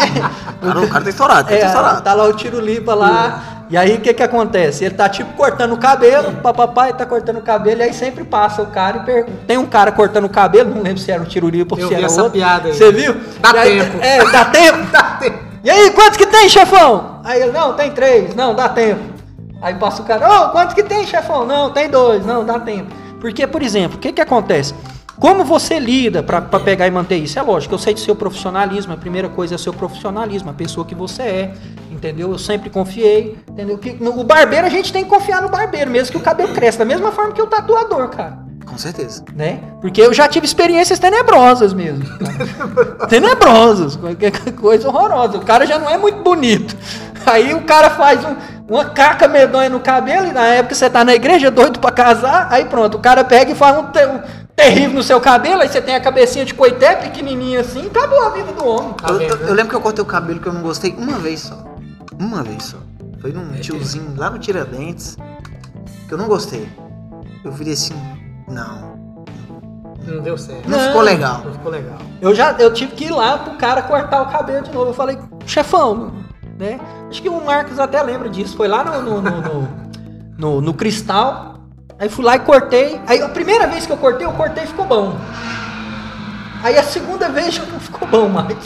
O cara, o cara tá estourado, o cara É, tá estourado. tá lá o tiro limpa lá. E aí o que que acontece? Ele tá tipo cortando o cabelo, papai tá cortando o cabelo, e aí sempre passa o cara e pergunta. Tem um cara cortando o cabelo, não lembro se era o tiro limpa ou se vi era essa outro. piada aí. Você viu? Dá aí- tempo. É, dá *laughs* tempo? Tá tempo. E aí, quantos que tem, chefão? Aí ele, não, tem três, não, dá tempo. Aí passa o cara, ô, quantos que tem, chefão? Não, tem dois, não, dá tempo. Porque, por exemplo, o que que acontece? Como você lida para pegar e manter isso? É lógico, eu sei do seu profissionalismo, a primeira coisa é o seu profissionalismo, a pessoa que você é, entendeu? Eu sempre confiei, entendeu? Que, no, o barbeiro, a gente tem que confiar no barbeiro, mesmo que o cabelo cresça, da mesma forma que o tatuador, cara Com certeza. né? Porque eu já tive experiências tenebrosas mesmo. *laughs* tenebrosas, qualquer coisa horrorosa. O cara já não é muito bonito. Aí o cara faz um- uma caca medonha no cabelo e na época você tá na igreja doido pra casar, aí pronto, o cara pega e faz um, te- um terrível no seu cabelo, aí você tem a cabecinha de coité pequenininha assim, acabou a vida do homem. Tá eu, eu- né? eu lembro que eu cortei o cabelo que eu não gostei uma vez só. Uma vez só. Foi num tiozinho lá no Tiradentes. Que eu não gostei. Eu virei assim. Não. Não deu certo. Não, Não. ficou legal. Não ficou legal. Eu já eu tive que ir lá pro cara cortar o cabelo de novo. Eu falei, chefão, né? Acho que o Marcos até lembra disso. Foi lá no, no, no, no, no- no Cristal. Aí fui lá e cortei. Aí a primeira vez que eu cortei, eu cortei e ficou bom. Aí a segunda vez *laughs* já não ficou bom mais.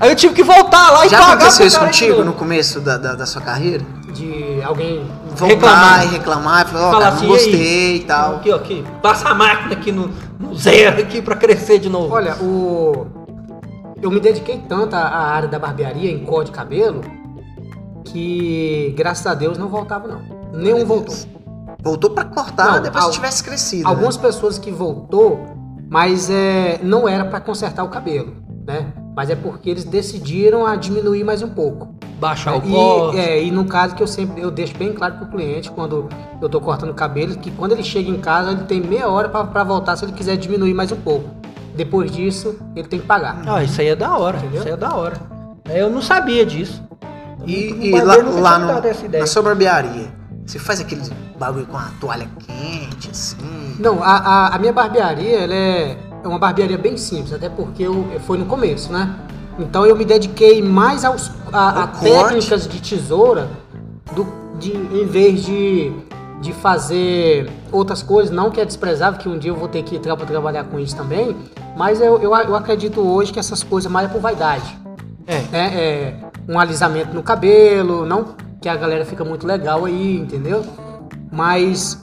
Aí eu tive que voltar lá e Já pagar aconteceu pro isso contigo no começo da, da, da sua carreira? De alguém. Voltar Reclamar. e reclamar e falar, ó, Falar cara, assim, não "E aí? gostei e tal. Aqui, ó, aqui. Passa a máquina aqui no, no zero aqui pra crescer de novo. Olha, o. Eu me dediquei tanto à, à área da barbearia em cor de cabelo que, graças a Deus, não voltava, não. Nenhum voltou. Voltou pra cortar Não, depois al- que tivesse crescido. né? Algumas pessoas que voltou, mas é, não era para consertar o cabelo, né? Mas é porque eles decidiram a diminuir mais um pouco. Baixar o E, corte. é, e no caso que eu sempre eu deixo bem claro pro cliente quando eu tô cortando o cabelo que quando ele chega em casa ele tem meia hora para voltar se ele quiser diminuir mais um pouco. Depois disso ele tem que pagar. Ah, isso aí é da hora. Entendeu? Isso aí é da hora. É, Eu não sabia disso. E, e lá, lá no, na sua barbearia, você faz aquele bagulho com a toalha quente, assim? Não, a, a, a minha barbearia ela é, é uma barbearia bem simples, até porque eu, foi no começo, né? Então eu me dediquei mais aos, a, a técnicas de tesoura do, de, em vez de, de fazer outras coisas, não que é desprezável, que um dia eu vou ter que tra trabalhar com isso também, mas eu, eu, eu acredito hoje que essas coisas mais é por vaidade. É. né? É, um alisamento no cabelo, não que a galera fica muito legal aí, entendeu? Mas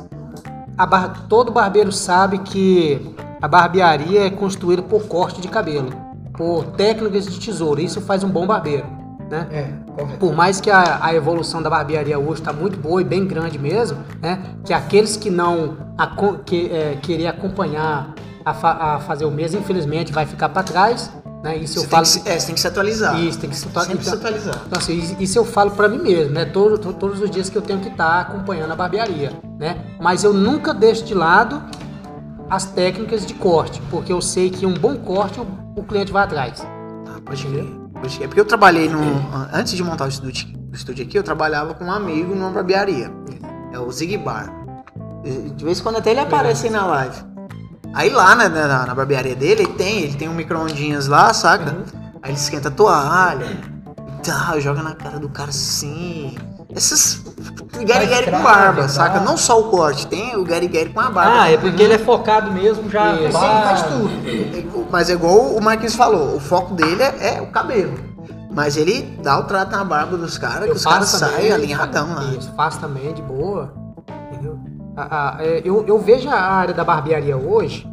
a bar- todo barbeiro sabe que a barbearia é construída por corte de cabelo. por técnicas de tesouro. Isso faz um bom barbeiro, né? É, correto. Por mais que a, a evolução da barbearia hoje está muito boa e bem grande mesmo, né? Que aqueles que não aco- que, é, querer acompanhar a, fa- a fazer o mesmo, infelizmente, vai ficar para trás, né? Isso eu Você tem, falo. que, se- é, você tem que se atualizar. Isso, tem que se atualizar. Sempre se atualizar. Então, assim, isso- eu falo pra mim mesmo, né? Todo, to- todos os dias que eu tenho que estar acompanhando a barbearia, né? Mas eu nunca deixo de lado as técnicas de corte, porque eu sei que um bom corte o, o cliente vai atrás. Ah, pode crer. Pode crer. Porque eu trabalhei no. Antes de montar o estúdio, o estúdio aqui, eu trabalhava com um amigo numa barbearia. É o Zig Bar. E, De vez em quando até ele aparece aí na live. Aí lá né, na, na barbearia dele, ele tem, ele tem um micro-ondinhas lá, saca? Aí ele esquenta a toalha tal, joga na cara do cara assim. Essas. Gary Gary com barba, tá? saca? Não só o corte, tem o Gary com a barba. Ah, é porque ele é focado mesmo já. Isso. Faz tudo. Mas é igual o Marquinhos falou, o foco dele é, é o cabelo. Mas ele dá o trato na barba dos caras, que os caras saem alinhadão lá. Isso, faço também de boa. A- a- é, eu, eu vejo a área da barbearia hoje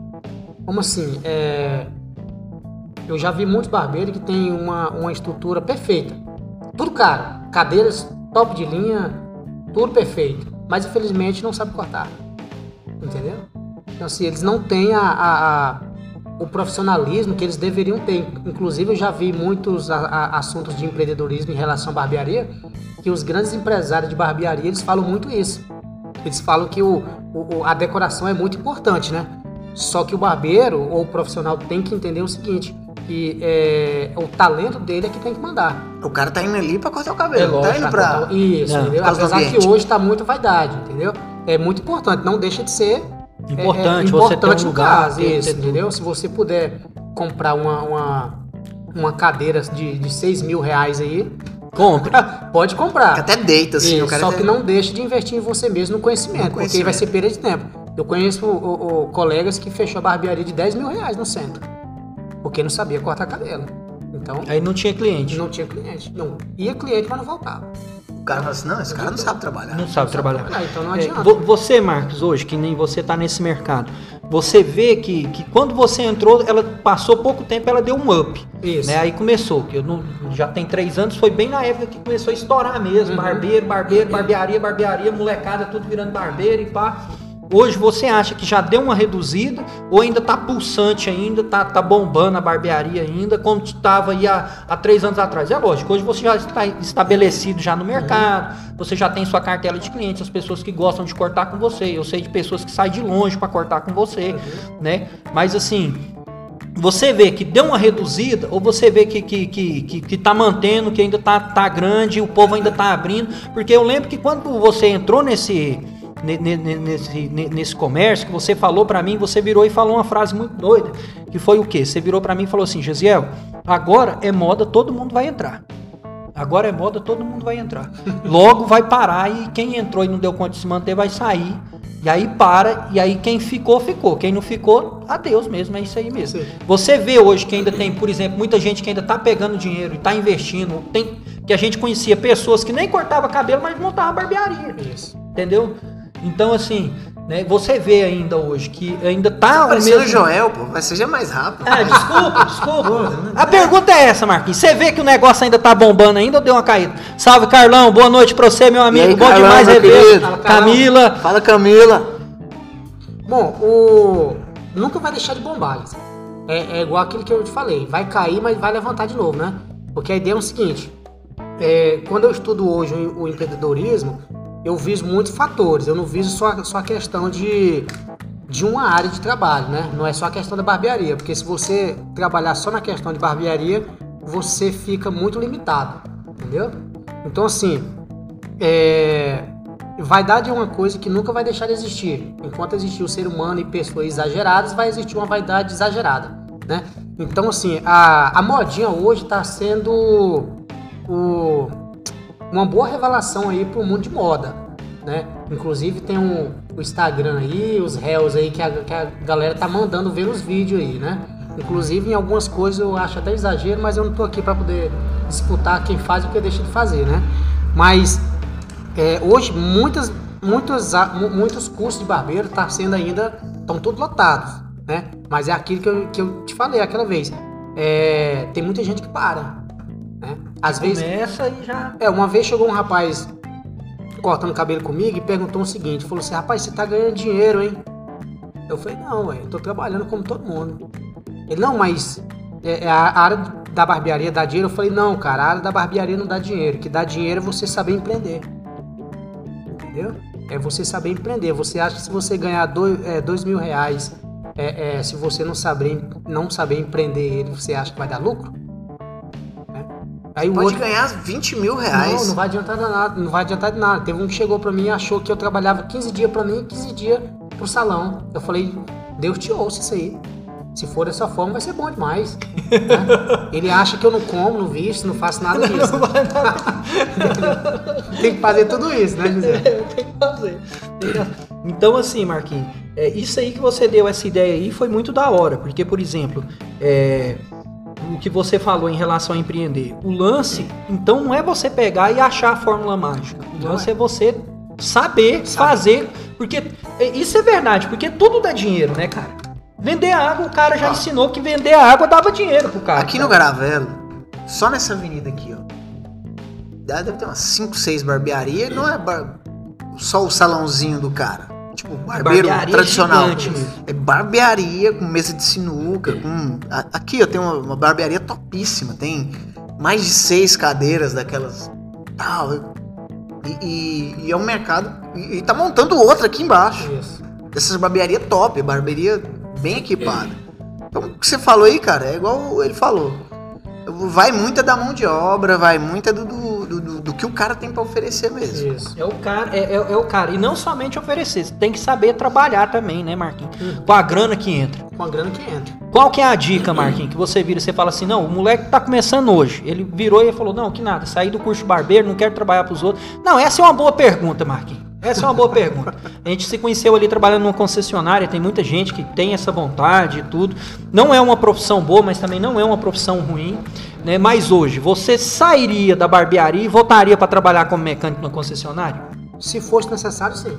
como assim, é, eu já vi muitos barbeiros que tem uma, uma estrutura perfeita. Tudo caro. Cadeiras top de linha, tudo perfeito. Mas infelizmente não sabe cortar. Entendeu? Então assim, eles não têm a, a- o profissionalismo que eles deveriam ter. Inclusive eu já vi muitos assuntos de empreendedorismo em relação à barbearia, que os grandes empresários de barbearia, eles falam muito isso. Eles falam que o, o- a decoração é muito importante, né? Só que o barbeiro ou o profissional tem que entender o seguinte, que é, o talento dele é que tem que mandar. O cara tá indo ali pra cortar o cabelo, É tá indo pra. Isso, É, entendeu? Apesar que hoje tá muito vaidade, entendeu? É muito importante, não deixa de ser Importante, é, você ter um importante no lugar, caso, isso, tudo. entendeu? Se você puder comprar uma, uma, uma cadeira de, de 6 mil reais aí, Compra. pode comprar. Até deita, assim, Isso, o cara só até- que não deixe de investir em você mesmo no conhecimento, No porque aí vai conhecimento. ser perda de tempo. Eu conheço o- o- o colegas que fechou a barbearia de 10 mil reais no centro, porque não sabia cortar cabelo. Então, Aí não tinha cliente. não tinha cliente. Não ia cliente, mas não voltava. O cara fala assim, não, esse cara não sabe trabalhar. Não sabe trabalhar. Ah, então não É, adianta. vo- você, Marcos, hoje, que nem você tá nesse mercado, você vê que, que quando você entrou, ela passou pouco tempo, ela deu um up. Isso. Né? Aí começou, que eu não, já tem três anos, foi bem na época que começou a estourar mesmo. Uhum. Barbeiro, barbeiro, barbearia, barbearia, molecada, tudo virando barbeiro e pá. Hoje você acha que já deu uma reduzida ou ainda tá pulsante ainda, tá, tá bombando a barbearia ainda, como estava aí há, há três anos atrás? É lógico, hoje você já está estabelecido já no mercado, você já tem sua cartela de clientes, as pessoas que gostam de cortar com você. Eu sei de pessoas que saem de longe para cortar com você, né? Mas assim, você vê que deu uma reduzida ou você vê que, que, que, que, que tá mantendo, que ainda tá, tá grande, o povo ainda tá abrindo? Porque eu lembro que quando você entrou nesse, ne- ne- ne- nesse, ne- nesse comércio, que você falou pra mim, você virou e falou uma frase muito doida, que foi o quê? Você virou pra mim e falou assim, Gesiel, agora é moda, todo mundo vai entrar. Agora é moda, todo mundo vai entrar. *laughs* Logo vai parar e quem entrou e não deu conta de se manter vai sair. E aí para, e aí quem ficou, ficou. Quem não ficou, adeus mesmo, é isso aí mesmo. Você vê hoje que ainda tem, por exemplo, muita gente que ainda tá pegando dinheiro e tá investindo. Tem, que a gente conhecia pessoas que nem cortava cabelo, mas montavam barbearia. Isso. Entendeu? Então, assim, né, você vê ainda hoje que ainda tá o Parecendo o mesmo... Joel, pô, mas seja mais rápido. Ah, desculpa, *laughs* desculpa. A pergunta é essa, Marquinhos. Você vê que o negócio ainda tá bombando ainda ou deu uma caída? Salve, Carlão. Boa noite pra você, meu amigo. aí, Bom Carlão, demais rever. Fala. Camila. Fala, Camila. Bom, o nunca vai deixar de bombar. É, é igual aquilo que eu te falei. Vai cair, mas vai levantar de novo, né? Porque a ideia é o seguinte. é, quando eu estudo hoje o empreendedorismo, eu viso muitos fatores. Eu não viso só, só a questão de, de uma área de trabalho, né? Não é só a questão da barbearia. Porque se você trabalhar só na questão de barbearia, você fica muito limitado. Entendeu? Então, assim, é, vaidade é uma coisa que nunca vai deixar de existir. Enquanto existir o ser humano e pessoas exageradas, vai existir uma vaidade exagerada, né? Então, assim, a, a modinha hoje está sendo o- uma boa revelação aí para o mundo de moda, né? Inclusive tem um, o Instagram aí, os réus aí que a, que a galera tá mandando ver os vídeos aí, né? Inclusive em algumas coisas eu acho até exagero, mas eu não tô aqui para poder disputar quem faz e o que deixa de fazer, né? Mas é, hoje muitas, muitos cursos de barbeiro tá sendo ainda estão todos lotados, né? Mas é aquilo que eu, que eu te falei aquela vez. é, tem muita gente que para. Né? Às vezes. Começa e já. É, uma vez chegou um rapaz cortando cabelo comigo e perguntou o seguinte: falou assim, rapaz, você tá ganhando dinheiro, hein? Eu falei, não, ué, eu tô trabalhando como todo mundo. Ele, não, mas é, é a área da barbearia dá dinheiro? Eu falei, não, cara, a área da barbearia não dá dinheiro. O que dá dinheiro é você saber empreender. Entendeu? É você saber empreender. Você acha que se você ganhar dois, é, dois mil reais, é, é, se você não saber, não saber empreender ele, você acha que vai dar lucro? Aí Pode outro, ganhar 20 mil reais. não, não vai adiantar de nada, não vai adiantar de nada. Teve um que chegou pra mim e achou que eu trabalhava 15 dias pra mim e 15 dias pro salão. Eu falei, Deus te ouça isso aí. Se for dessa forma, vai ser bom demais. *laughs* né? Ele acha que eu não como, não visto, não faço nada disso. *laughs* Tem que fazer tudo isso, né, José? *laughs* Tem que fazer. Então, assim, Marquinhos, é, isso aí que você deu essa ideia aí foi muito da hora, porque, por exemplo, é, o que você falou em relação a empreender, o lance, então, não é você pegar e achar a fórmula mágica. O lance é. é você saber fazer, porque é, isso é verdade, porque tudo dá dinheiro, né, cara? Vender água, o cara já Ó. ensinou que vender água dava dinheiro pro cara. Aqui no Garavelo, só nessa avenida aqui, ó. Deve ter umas 5, 6 barbearias. Não é bar- só o salãozinho do cara. Tipo, barbeiro Barbearia tradicional. gigante. É barbearia com mesa de sinuca. Com... Aqui, ó, tem uma, uma barbearia topíssima. Tem mais de seis cadeiras daquelas. Tal. E, e- e é um mercado. E, e tá montando outra aqui embaixo. Isso. Dessas barbearia top, barbearia bem equipada. Então, o que você falou aí, cara, é igual ele falou. Vai muita da mão de obra, vai muita do- do- do que o cara tem pra oferecer mesmo. Isso. É o cara, é, é- é o cara. E não somente oferecer, você tem que saber trabalhar também, né, Marquinhos? Com a grana que entra. Com a grana que entra. Qual que é a dica, Marquinhos, que você vira e você fala assim, não, o moleque tá começando hoje. Ele virou e falou, não, que nada, saí do curso barbeiro, não quero trabalhar pros outros. Não, essa é uma boa pergunta, Marquinhos. Essa é uma boa pergunta. A gente se conheceu ali trabalhando numa concessionária, tem muita gente que tem essa vontade e tudo. Não é uma profissão boa, mas também não é uma profissão ruim. Né? Mas hoje, você sairia da barbearia e voltaria para trabalhar como mecânico na concessionária? Se fosse necessário, sim.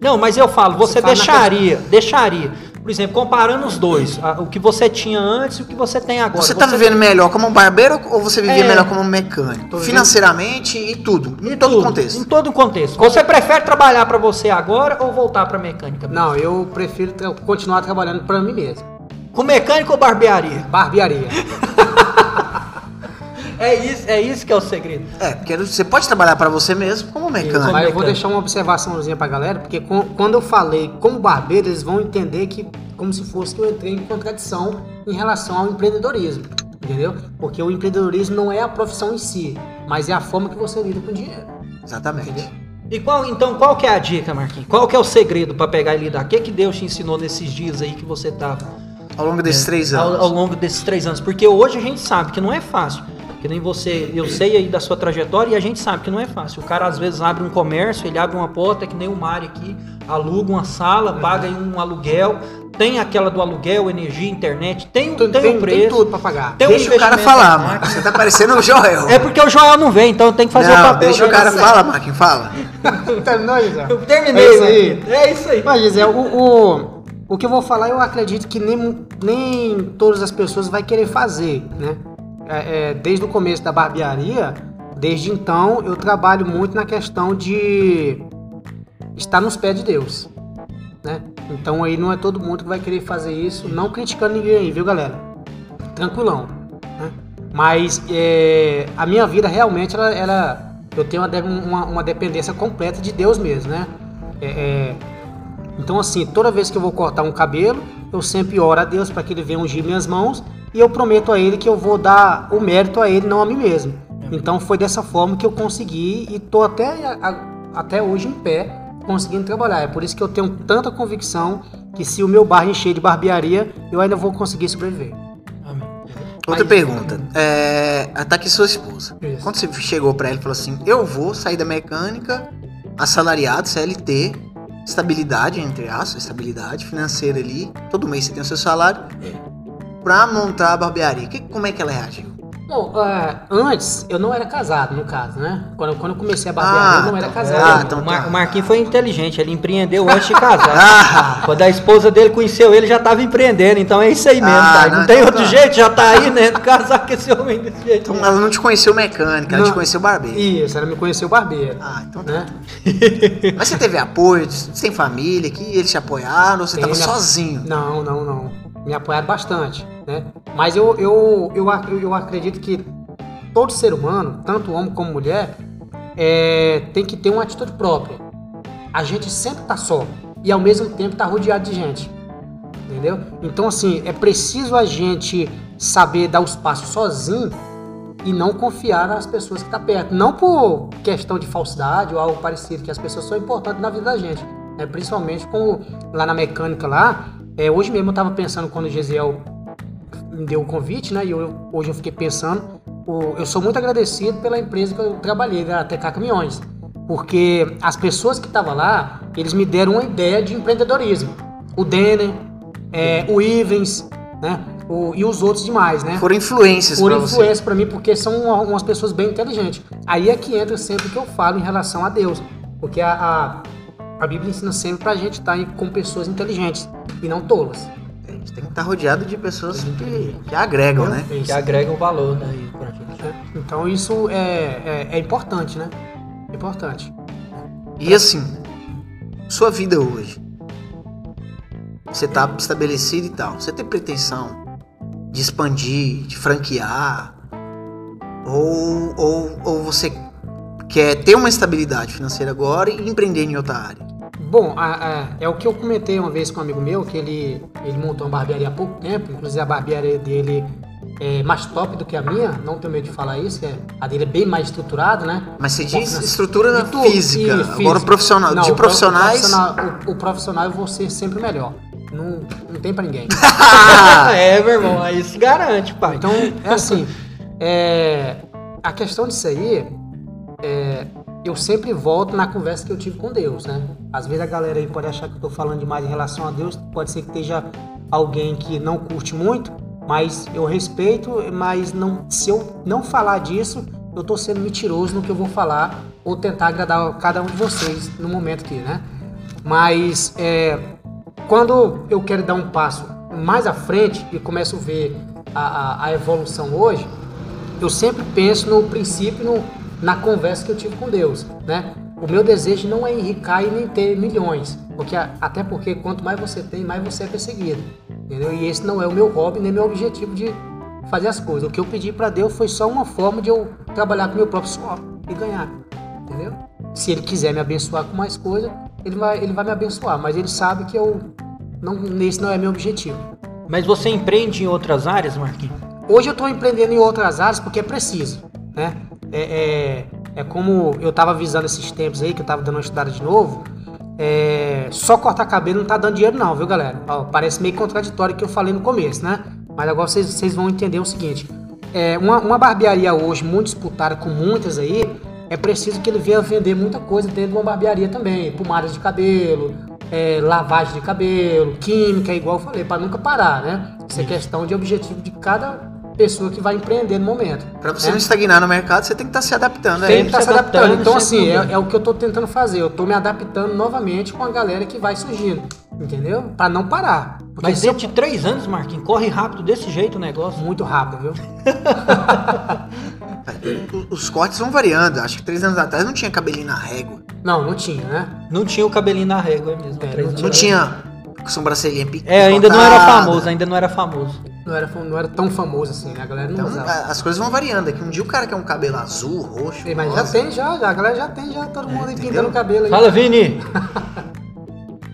Não, mas eu falo, você Você deixaria, deixaria. Por exemplo, comparando os dois, a- o que você tinha antes e o que você tem agora. Você tá vivendo melhor como barbeiro ou você vivia É. melhor como mecânico? Tô vivendo- Financeiramente e tudo. Em todo tudo, contexto. Em todo contexto. Você prefere trabalhar para você agora ou voltar para mecânica? Não, eu prefiro continuar trabalhando pra mim mesmo. Com mecânica ou barbearia? Barbearia. *laughs* É isso, é isso que é o segredo. É, porque você pode trabalhar pra você mesmo como mecânico. Mas eu vou deixar uma observaçãozinha pra galera, porque com- quando eu falei como barbeiro, eles vão entender que como se fosse que eu entrei em contradição em relação ao empreendedorismo. Entendeu? Porque o empreendedorismo não é a profissão em si, mas é a forma que você lida com o dinheiro. Exatamente. E qual, então, qual que é a dica, Marquinhos? Qual que é o segredo para pegar e lidar? O que, que Deus te ensinou nesses dias aí que você tava Ao longo desses três ao, anos. ao longo desses três anos? Porque hoje a gente sabe que não é fácil. Que nem você, eu sei aí da sua trajetória e a gente sabe que não é fácil. O cara às vezes abre um comércio, ele abre uma porta, que nem o Mário aqui, aluga uma sala, paga aí um aluguel, tem aquela do aluguel, energia, internet, tem, Tem, tem, tem, um preço. tem tudo pra pagar. Tem um Deixa o cara falar, mais. Você tá parecendo o Joel. É porque o Joel não vem, então tem que fazer o Não, papel. deixa o cara falar, Marquinhos, fala. *laughs* Terminou, Gisele? Eu terminei, É isso aí. É isso aí. Mas, Gisele, o, o, o que eu vou falar, eu acredito que nem, nem todas as pessoas vai querer fazer, né? É, é, desde o começo da barbearia, desde então, eu trabalho muito na questão de estar nos pés de Deus, né? Então aí não é todo mundo que vai querer fazer isso, não criticando ninguém aí, viu, galera? Tranquilão, né? Mas é, a minha vida realmente, ela, ela- eu tenho uma, uma dependência completa de Deus mesmo, né? É, é, então, assim, toda vez que eu vou cortar um cabelo, eu sempre oro a Deus para que Ele venha ungir minhas mãos e eu prometo a Ele que eu vou dar o mérito a Ele, não a mim mesmo. Então, foi dessa forma que eu consegui e tô até, a- até hoje em pé conseguindo trabalhar. É por isso que eu tenho tanta convicção que se o meu bar encher de barbearia, eu ainda vou conseguir sobreviver. Amém. Outra Mas- pergunta. É, aqui sua esposa. Isso. Quando você chegou pra ela e falou assim: Eu vou sair da mecânica, assalariado, CLT, estabilidade, entre aspas, estabilidade financeira ali, todo mês você tem o seu salário, pra montar a barbearia. Que, como é que ela reagiu? Bom, é, antes eu não era casado, no caso, né? Quando, quando eu comecei a barbearia, Ah, eu não era tá. casado. Ah, então o, Mar- tá. o Marquinhos foi inteligente, ele empreendeu antes de *laughs* casar. Ah. Quando a esposa dele conheceu ele, já tava empreendendo, então é isso aí mesmo, Ah, cara. não, Não, tem então outro tá. jeito, já tá aí, né? *laughs* Casar com esse homem desse jeito. Então ela não te conheceu mecânica, ela Não. te conheceu barbeiro. Isso, ela me conheceu barbeiro. Ah, então tá. né? Mas você teve apoio, você tem família que eles te apoiaram, ou você Tem tava sozinho? Não, não, não. Me apoiaram bastante, né? Mas eu, eu, eu, eu acredito que todo ser humano, tanto homem como mulher, é, tem que ter uma atitude própria. A gente sempre tá só e ao mesmo tempo tá rodeado de gente, entendeu? Então assim é preciso a gente saber dar os passos sozinho e não confiar nas pessoas que tá perto, não por questão de falsidade ou algo parecido, que as pessoas são importantes na vida da gente, né? Principalmente como lá na mecânica lá, é, hoje mesmo eu tava pensando quando o Gesiel me deu o convite, né? E eu, hoje eu fiquei pensando, eu sou muito agradecido pela empresa que eu trabalhei, da TK Caminhões, porque as pessoas que estavam lá, eles me deram uma ideia de empreendedorismo. O Denner, é, o Ivens, né? O- e os outros demais, né? Foram influências por pra você. influência pra mim, porque são uma- umas pessoas bem inteligentes. Aí é que entra sempre o que eu falo em relação a Deus. Porque a, a, a Bíblia ensina sempre pra gente estar em- com pessoas inteligentes e não tolas. A gente tem que estar rodeado de pessoas que, que agregam, né? Isso. Que agrega um valor, né? É, Então isso é, é, é importante, né? É importante. E assim, sua vida hoje. Você tá estabelecido e tal. Você tem pretensão de expandir, de franquear? Ou, ou, ou você quer ter uma estabilidade financeira agora e empreender em outra área? Bom, a- a- é o que eu comentei uma vez com um amigo meu, que ele, ele montou uma barbearia há pouco tempo, inclusive a barbearia dele é mais top do que a minha, não tenho medo de falar isso, é, a dele é bem mais estruturada, né? Mas você diz pouco- estrutura de tudo, física. e Agora física. o profissional, Não, de profissionais. O profissional, o- o profissional eu vou ser sempre melhor. Não, não tem pra ninguém. *laughs* *laughs* É, meu irmão, aí se garante, pai. Então, é assim, é, a questão disso aí, é, eu sempre volto na conversa que eu tive com Deus, né? Às vezes a galera aí pode achar que eu tô falando demais em relação a Deus, pode ser que esteja alguém que não curte muito, mas eu respeito, mas não, se eu não falar disso, eu tô sendo mentiroso no que eu vou falar ou tentar agradar cada um de vocês no momento aqui, né? Mas é, quando eu quero dar um passo mais à frente e começo a ver a, a- a evolução hoje, eu sempre penso no princípio, no- na conversa que eu tive com Deus, né? O meu desejo não é enricar e nem ter milhões, porque até porque quanto mais você tem, mais você é perseguido, entendeu? E esse não é o meu hobby nem meu objetivo de fazer as coisas. O que eu pedi para Deus foi só uma forma de eu trabalhar com meu próprio suor e ganhar, entendeu? Se Ele quiser me abençoar com mais coisa, ele vai, ele vai me abençoar, mas Ele sabe que eu não, esse não é meu objetivo. Mas você empreende em outras áreas, Marquinhos? Hoje eu estou empreendendo em outras áreas porque é preciso, né? É, é, é como eu estava avisando esses tempos aí, que eu estava dando uma estudada de novo, é, só cortar cabelo não tá dando dinheiro não, viu galera? Ó, parece meio contraditório o que eu falei no começo, né? Mas agora vocês, vocês vão entender o seguinte, é, uma, uma barbearia hoje muito disputada com muitas aí, é preciso que ele venha vender muita coisa dentro de uma barbearia também, pomadas de cabelo, é, lavagem de cabelo, química, igual eu falei, para nunca parar, né? Isso é questão de objetivo de cada pessoa que vai empreender no momento. Pra você né? não estagnar no mercado, você tem que estar se adaptando. Tem aí. que estar se se adaptando. adaptando, Então, assim, é, é o que eu tô tentando fazer. Eu tô me adaptando novamente com a galera que vai surgindo. Entendeu? Pra não parar. Porque Mas se eu- dentro de três anos, Marquinhos, corre rápido desse jeito o negócio. muito rápido, viu? *laughs* O- Os cortes vão variando. Acho que três anos atrás não tinha cabelinho na régua. Não, não tinha, né? Não tinha o cabelinho na régua mesmo. É, não Não atrás. Tinha sobrancelhinha pi- É, ainda não era famoso, ainda não era famoso. Não era, não era tão famoso assim, né? A galera não Então usava. as coisas vão variando. Aqui um dia o cara quer um cabelo azul, roxo. Ei, Mas já tem, já, já. A galera já tem, já. Todo mundo aí entendeu? pintando o cabelo aí. Fala, Vini! *laughs*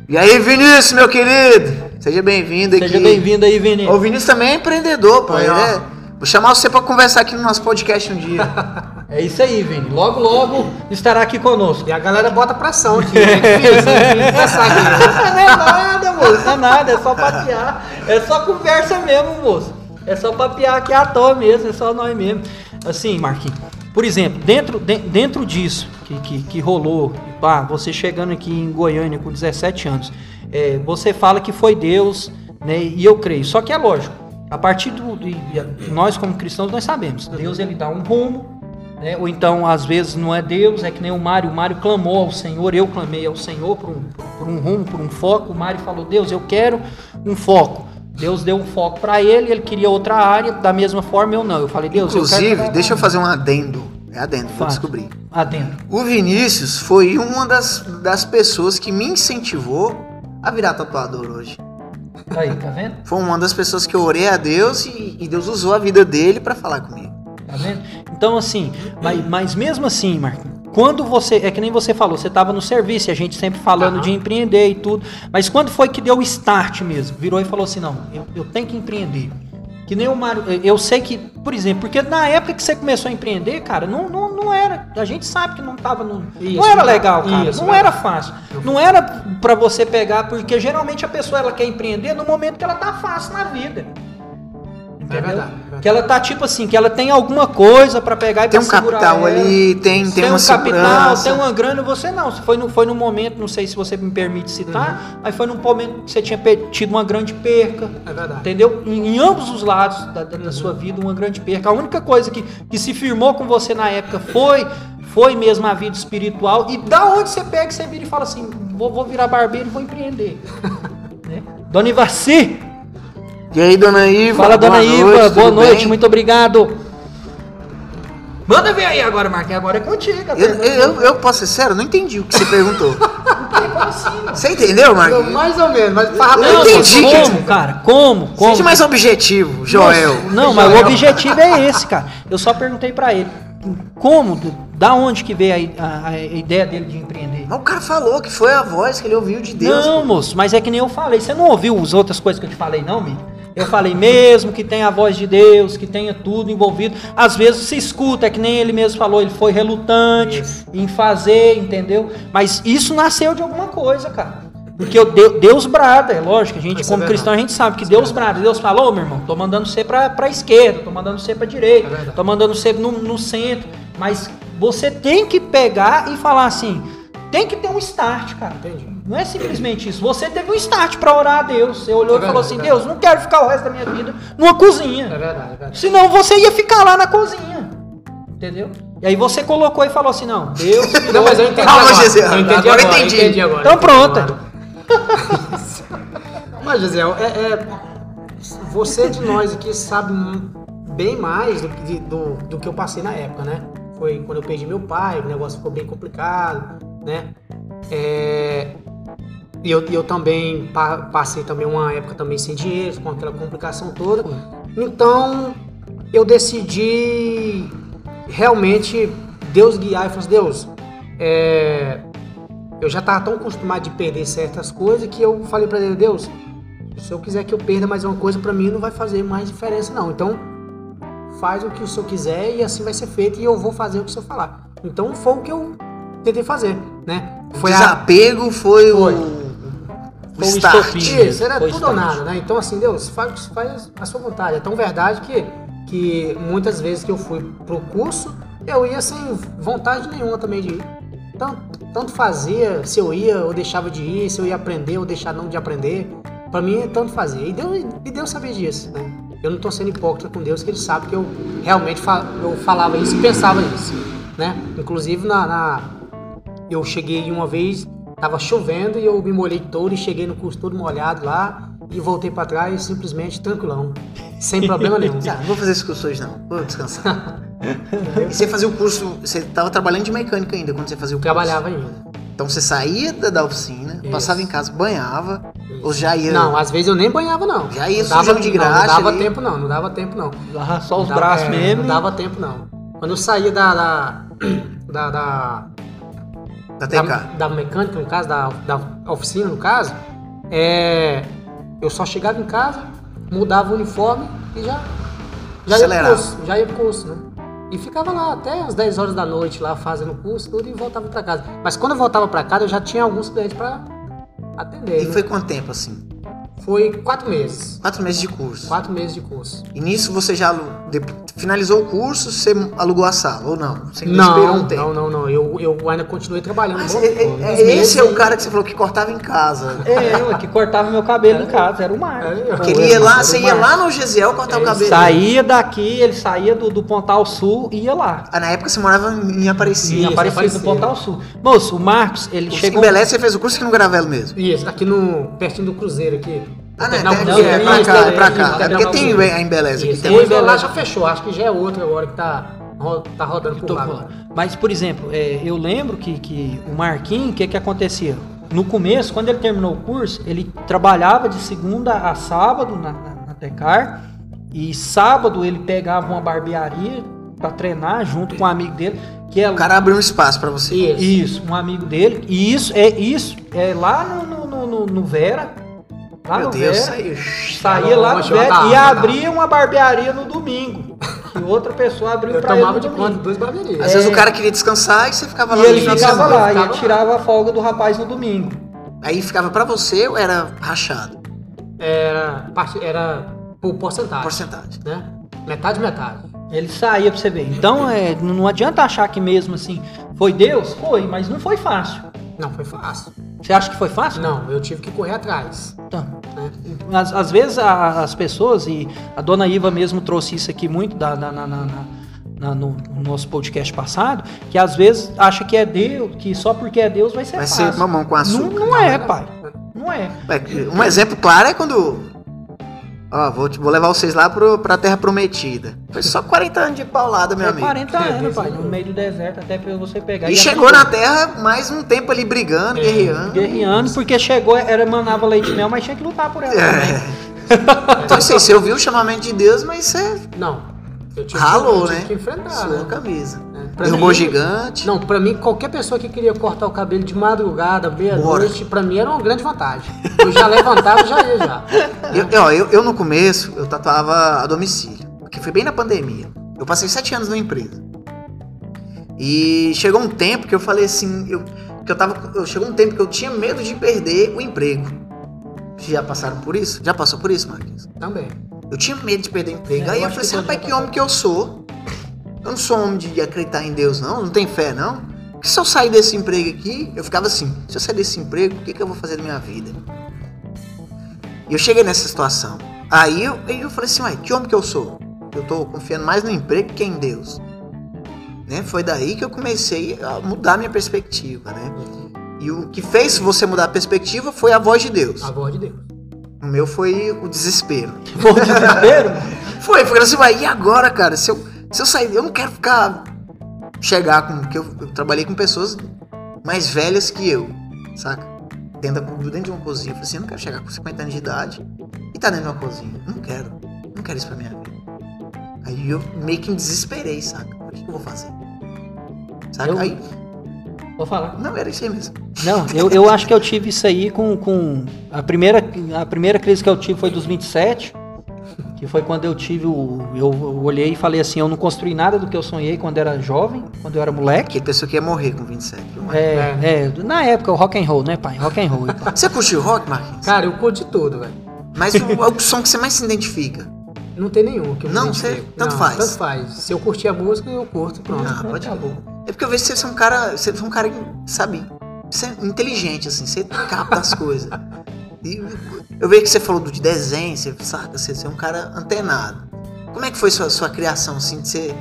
E aí, Vinícius, meu querido? Seja bem-vindo aqui. Seja bem-vindo aí, Vini. O Vinícius também é empreendedor, pô. Aí, é- Vou chamar você pra conversar aqui no nosso podcast um dia. *laughs* É isso aí, Vini. Logo, logo estará aqui conosco. E a galera bota pressão aqui. É difícil, é difícil pensar aqui. não é nada, moço. Não é nada, é só papear. É só conversa mesmo, moço. É só papear aqui à toa mesmo, é só nós mesmo. Assim, Marquinhos, por exemplo, dentro, de- dentro disso que, que, que rolou, pá, você chegando aqui em Goiânia com 17 anos, é, você fala que foi Deus, né? E eu creio. Só que é lógico, A partir do. de- nós, como cristãos, nós sabemos. Deus ele dá um rumo, né? ou então, às vezes, não é Deus, é que nem o Mário. O Mário clamou ao Senhor, eu clamei ao Senhor por um, por um rumo, por um foco. O Mário falou: Deus, eu quero um foco. Deus deu um foco para ele, ele queria outra área, da mesma forma eu não. Eu falei: Deus, eu Inclusive, quero. deixa eu fazer um adendo. É adendo, vou descobrir. Adentro. O Vinícius foi uma das, das pessoas que me incentivou a virar tatuador hoje. Aí, tá vendo? Foi uma das pessoas que eu orei a Deus e, e Deus usou a vida dele pra falar comigo. Tá vendo? Então, assim, mas, mas mesmo assim, Marco, quando você. É que nem você falou, você estava no serviço, e a gente sempre falando Aham. de empreender e tudo. Mas quando foi que deu o start mesmo? Virou e falou assim: não, eu, eu tenho que empreender. Que nem o Mário. Eu sei que, por exemplo, porque na época que você começou a empreender, cara, não, não, não era. A gente sabe que não tava. No, Isso, não era verdade. legal, cara. Isso, não era fácil. Não era pra você pegar, porque geralmente a pessoa ela quer empreender no momento que ela tá fácil na vida. Entendeu? verdade, é verdade. Que ela tá tipo assim, que ela tem alguma coisa pra pegar e Tem pra um segurar capital ali, tem, tem, tem uma um capital, tem uma grana, você não. Foi no, foi no momento, não sei se você me permite citar, Uhum. mas foi num momento que você tinha tido uma grande perca. É verdade. Entendeu? Em, em ambos os lados da, da- da sua vida, uma grande perca. A única coisa que, que se firmou com você na época foi foi mesmo a vida espiritual. E da onde você pega, você vira e fala assim: vou, vou virar barbeiro e vou empreender. *laughs* né? Dona Ivaci, E aí, dona Iva? fala, Dona boa Iva, noite, boa noite, bem? muito obrigado. Manda ver aí agora, Marquinhos, agora é contigo. Eu, eu, eu, eu posso ser sério? Não entendi o que você perguntou. *laughs* Você entendeu, Eu, Marquinhos? mais ou menos, mas fala Eu Não, entendi, mas quer como, cara? Como? Como? Seja mais objetivo, Joel. Não, mas o objetivo é esse, cara. Eu só perguntei pra ele. Como? Da onde que veio a, a- a ideia dele de empreender? Mas o cara falou que foi a voz que ele ouviu de Deus. Não, moço, mas é que nem eu falei. Você não ouviu as outras coisas que eu te falei, não, Mi? Eu falei mesmo que tenha a voz de Deus, que tenha tudo envolvido. Às vezes se escuta, é que nem ele mesmo falou, ele foi relutante Isso. em fazer, entendeu? Mas isso nasceu de alguma coisa, cara. Porque Deus brada, é lógico, a gente, Isso é como verdade. cristão, a gente sabe que é Deus brada. Deus falou, meu irmão, tô mandando você pra, pra esquerda, tô mandando você pra direita, É tô mandando você no, no centro. Mas você tem que pegar e falar assim, tem que ter um start, cara. Entendi. Não é simplesmente isso. Você teve um start pra orar a Deus. Você olhou É e falou verdade, assim: é Deus, não quero ficar o resto da minha vida numa cozinha. É verdade, é verdade. Senão você ia ficar lá na cozinha. Entendeu? E aí você colocou e falou assim: não, Deus. *laughs* Não, mas eu entendi Calma, agora. Gisele, Eu entendi agora agora, entendi. eu entendi agora. Então pronto. agora. *laughs* Mas, Gisele, é, é- você de nós aqui sabe bem mais do, do, do que eu passei na época, né? Foi quando eu perdi meu pai, o negócio ficou bem complicado, né? É, e eu, eu também pa- passei também uma época também sem dinheiro, com aquela complicação toda. Então, eu decidi realmente Deus guiar e falar assim, Deus, é, eu já estava tão acostumado de perder certas coisas que eu falei para ele, Deus, se eu quiser que eu perda mais uma coisa, para mim não vai fazer mais diferença não. Então, faz o que o senhor quiser e assim vai ser feito e eu vou fazer o que o senhor falar. Então, foi o que eu tentei fazer, né? O a- desapego foi, Foi. o, o Foi o start. estopim. isso, era tudo ou start. nada, né? Então, assim, Deus, faz, faz a sua vontade. É tão verdade que, que muitas vezes que eu fui pro curso, eu ia sem vontade nenhuma também de ir. Tanto, tanto fazia se eu ia ou deixava de ir, se eu ia aprender ou deixar não de aprender. Pra mim, é tanto fazia. E Deus, e Deus sabia disso, né? Eu não tô sendo hipócrita com Deus, que Ele sabe que eu realmente fa- eu falava isso e pensava isso, né? Inclusive, na, na- eu cheguei uma vez, tava chovendo e eu me molhei todo e cheguei no curso todo molhado lá e voltei pra trás simplesmente tranquilão, sem problema nenhum. Ah, *laughs* não vou fazer esse curso hoje não, vou descansar. e você fazia o curso, você tava trabalhando de mecânica ainda quando você fazia o curso? Trabalhava ainda. Então você saía da, da oficina, Isso. passava em casa, banhava, ou já ia... Não, às vezes eu nem banhava não. Já ia não dava, de não, graxa Não dava ali. tempo não, não dava tempo não. Ah, Só os Não dava- braços é, mesmo. Não dava tempo não. Quando eu saía da da, *clears throat* da, da, da da, TK. da mecânica, no caso, da, da oficina, no caso, é, eu só chegava em casa, mudava o uniforme e já, já ia pro curso, já ia pro curso, né? E ficava lá até as 10 horas da noite lá fazendo curso tudo e voltava pra casa. Mas quando eu voltava pra casa, eu já tinha alguns clientes pra atender. E né? foi quanto tempo assim? Foi quatro meses. Quatro meses de curso. Quatro meses de curso. E nisso você já finalizou o curso, você alugou a sala, ou não? Você Não, esperou um tempo? não, não, não. Eu, eu ainda continuei trabalhando. Mas bom- é- é- é- meses esse é o cara que você falou que cortava em casa. *laughs* É, eu que cortava meu cabelo em casa, era o Marcos. É, Que ele ia lá, você ia lá no Gesiel cortar o Ele cabelo. Saía daqui, ele saía do, do Pontal Sul e ia lá. Ah, na época você morava em Aparecida. Aparecido Aparecida. no Pontal Sul. Moço, o Marcos, ele Em chegou. Belém você fez o curso aqui no Gravelo mesmo. Isso, aqui no. pertinho do Cruzeiro aqui. Ah, não, é, Cruzeiro, é, isso, pra cá, é pra cá. É porque tem a Embeleze aqui. Isso, Tem uma lá já fechou, acho que já é outro agora que tá, ro- tá rodando por lá. Mas, por exemplo, é, eu lembro que, que o Marquinhos, o que, que acontecia? No começo, quando ele terminou o curso, ele trabalhava de segunda a sábado na, na, na Tecar. E sábado ele pegava uma barbearia pra treinar junto com um amigo dele, que é O cara abriu um espaço pra você. Isso. Isso, um amigo dele. E isso é isso é lá no, no- no- no Vera. Lá Meu no Deus, saiu. Saía lá no e abria uma barbearia no domingo. E outra pessoa abriu Eu pra ele tomava no de domingo. conta duas barbearias. Às vezes o cara queria descansar e você ficava lá E no ele ficava semana. lá, e ficava ele lá. tirava a folga do rapaz no domingo. Aí ficava pra você ou era rachado? Era, parte- era por porcentagem. Porcentagem. Né? Metade, metade. Ele saía pra você ver. Então, é, não adianta achar que mesmo assim, foi Deus? Foi, mas não foi fácil. Não, foi fácil. Você acha que foi fácil? Não, eu tive que correr atrás. Então, Né? Às, às vezes a- as pessoas, e a dona Iva mesmo trouxe isso aqui muito da- na- na- na- na- no, no nosso podcast passado, que às vezes acha que é Deus, que só porque é Deus vai ser Vai fácil. ser mamão com não, açúcar. não é, pai. Não é. É, Um exemplo claro é quando. Ó, vou, vou levar vocês lá pro, pra Terra Prometida. Foi só 40 anos de paulada, meu É amigo. 40 É, anos, pai, no meio do deserto, até pra você pegar. E chegou na Terra mais um tempo ali brigando, É, guerreando. Guerreando, porque chegou, era manava leite e mel, mas tinha que lutar por ela também. *laughs* Então, assim, você ouviu o chamamento de Deus, mas você Não. Eu tive, ralou, que, né? que enfrentar, Suou a né? camisa. É, pra Derrubou mim- gigante. Não, pra mim, qualquer pessoa que queria cortar o cabelo de madrugada, meia-noite, pra mim era uma grande vantagem. Eu já levantava e já ia já. *laughs* Eu, ó, eu, eu no começo, eu tatuava a domicílio. Porque foi bem na pandemia. Eu passei sete anos numa empresa. E chegou um tempo que eu falei assim, eu, que eu tava. Eu, chegou um tempo que eu tinha medo de perder o emprego. Já passaram por isso? Já passou por isso, Marquinhos? Também. Eu tinha medo de perder o emprego. É, Aí eu eu falei assim, rapaz, que homem que eu sou. Eu não sou homem de acreditar em Deus, não. Não tenho fé, não. Se eu sair desse emprego aqui, eu ficava assim, se eu sair desse emprego, o que, que eu vou fazer da minha vida? E eu cheguei nessa situação. Aí eu, eu falei assim, uai, que homem que eu sou? Eu tô confiando mais no emprego que em Deus. Né? Foi daí que eu comecei a mudar minha perspectiva, né? E o que fez você mudar a perspectiva foi a voz de Deus. A voz de Deus. O meu foi o desespero. *laughs* Foi o desespero? Foi, foi assim, vai, e agora, cara? Se eu, se eu sair, eu não quero ficar. Chegar com. que eu, eu trabalhei com pessoas mais velhas que eu, saca? Dentro, da, dentro de uma cozinha. Eu falei assim, eu não quero chegar com 50 anos de idade e tá dentro de uma cozinha. Não quero. Não quero isso pra minha vida. Aí eu meio que me desesperei, saca? O que, eu vou fazer? Saca? Eu- Aí. Vou falar. Não, era isso aí mesmo. Não, eu, eu acho que eu tive isso aí com, com a primeira a primeira crise que eu tive foi dos 27, que foi quando eu tive o eu, olhei e falei assim, eu não construí nada do que eu sonhei quando era jovem, quando eu era moleque. Aquele pessoa que ia morrer com 27. viu, Marquinhos? É, é, na época o rock and roll, né, pai? Rock and roll. Você curtiu rock, Marquinhos? Cara, eu curto de tudo, velho. Mas o, o som que você mais se identifica. Não tem nenhum que eu Não, você- tanto Não, faz. Tanto faz. Se eu curtir a música, eu curto. Pronto. Ah, pode acabou. É porque eu vejo que você é um cara. Você é um cara, sabe, você é inteligente, assim, você capta as coisas. E eu vejo que você falou do de desenho, você saca, você, você é um cara antenado. Como é que foi sua, sua criação, assim, de você.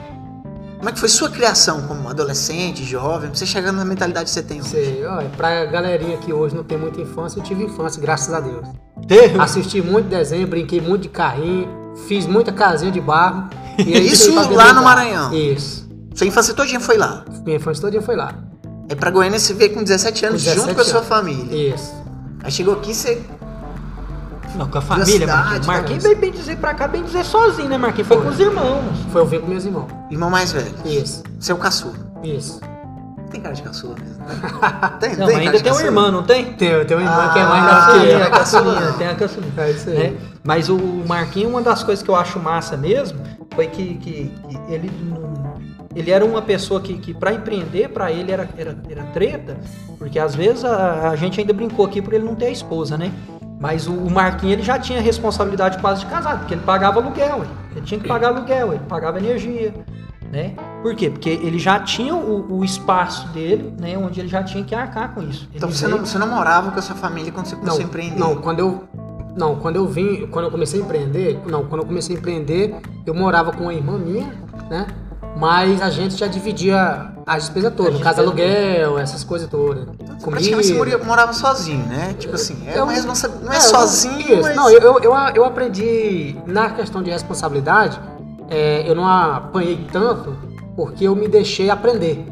Como é que foi sua criação como adolescente, jovem, pra você chegar na mentalidade que você tem hoje? Sei, olha, pra galerinha que hoje não tem muita infância, eu tive infância, graças a Deus. Teve? Assisti muito desenho, brinquei muito de carrinho, fiz muita casinha de barro. *laughs* Isso lá no brincar. Maranhão? Isso. Sua infância todinha foi lá. Minha infância todinha foi lá. É pra Goiânia você veio com 17 anos Com 17 junto com a sua anos. família. Isso. Aí chegou aqui você. Não, com a família, cidade, Marquinhos. Marquinhos veio bem dizer pra cá, bem dizer sozinho, né, Marquinhos? Foi com os irmãos. Foi eu ver com meus irmãos. Irmão mais velho. Isso. Você é o caçula. Isso. Tem cara de caçula mesmo. né? *laughs* Tem, Não, tem ainda tem um caçula. irmão, não tem? Tem, tenho uma irmã que é Ah, mais Ah, que tem a caçulinha, tem a caçulinha. É isso aí. né? Mas o Marquinhos, uma das coisas que eu acho massa mesmo, foi que, que- que ele não- ele era uma pessoa que, que para empreender, para ele era, era, era treta, porque às vezes a, a gente ainda brincou aqui por ele não ter a esposa, né? Mas o, o Marquinhos ele já tinha responsabilidade quase de casado, porque ele pagava aluguel, ué. ele tinha que pagar aluguel, ele pagava energia, né? Por quê? Porque ele já tinha o, o espaço dele, né? Onde ele já tinha que arcar com isso. Então Ele você veio- não, você não morava com a sua família quando você começou a empreender? Não, quando eu não, quando eu vim, quando eu comecei a empreender, não, quando eu comecei a empreender, eu morava com uma irmã minha, né? Mas a gente já dividia as despesas todas, no caso aluguel, essas coisas todas. Comida. Praticamente você moria- morava sozinho, né? Tipo assim, é Eu- uma responsabilidade. Não é, É, sozinho, mas. Não, eu, eu, eu, eu aprendi na questão de responsabilidade, é, eu não apanhei tanto porque eu me deixei aprender.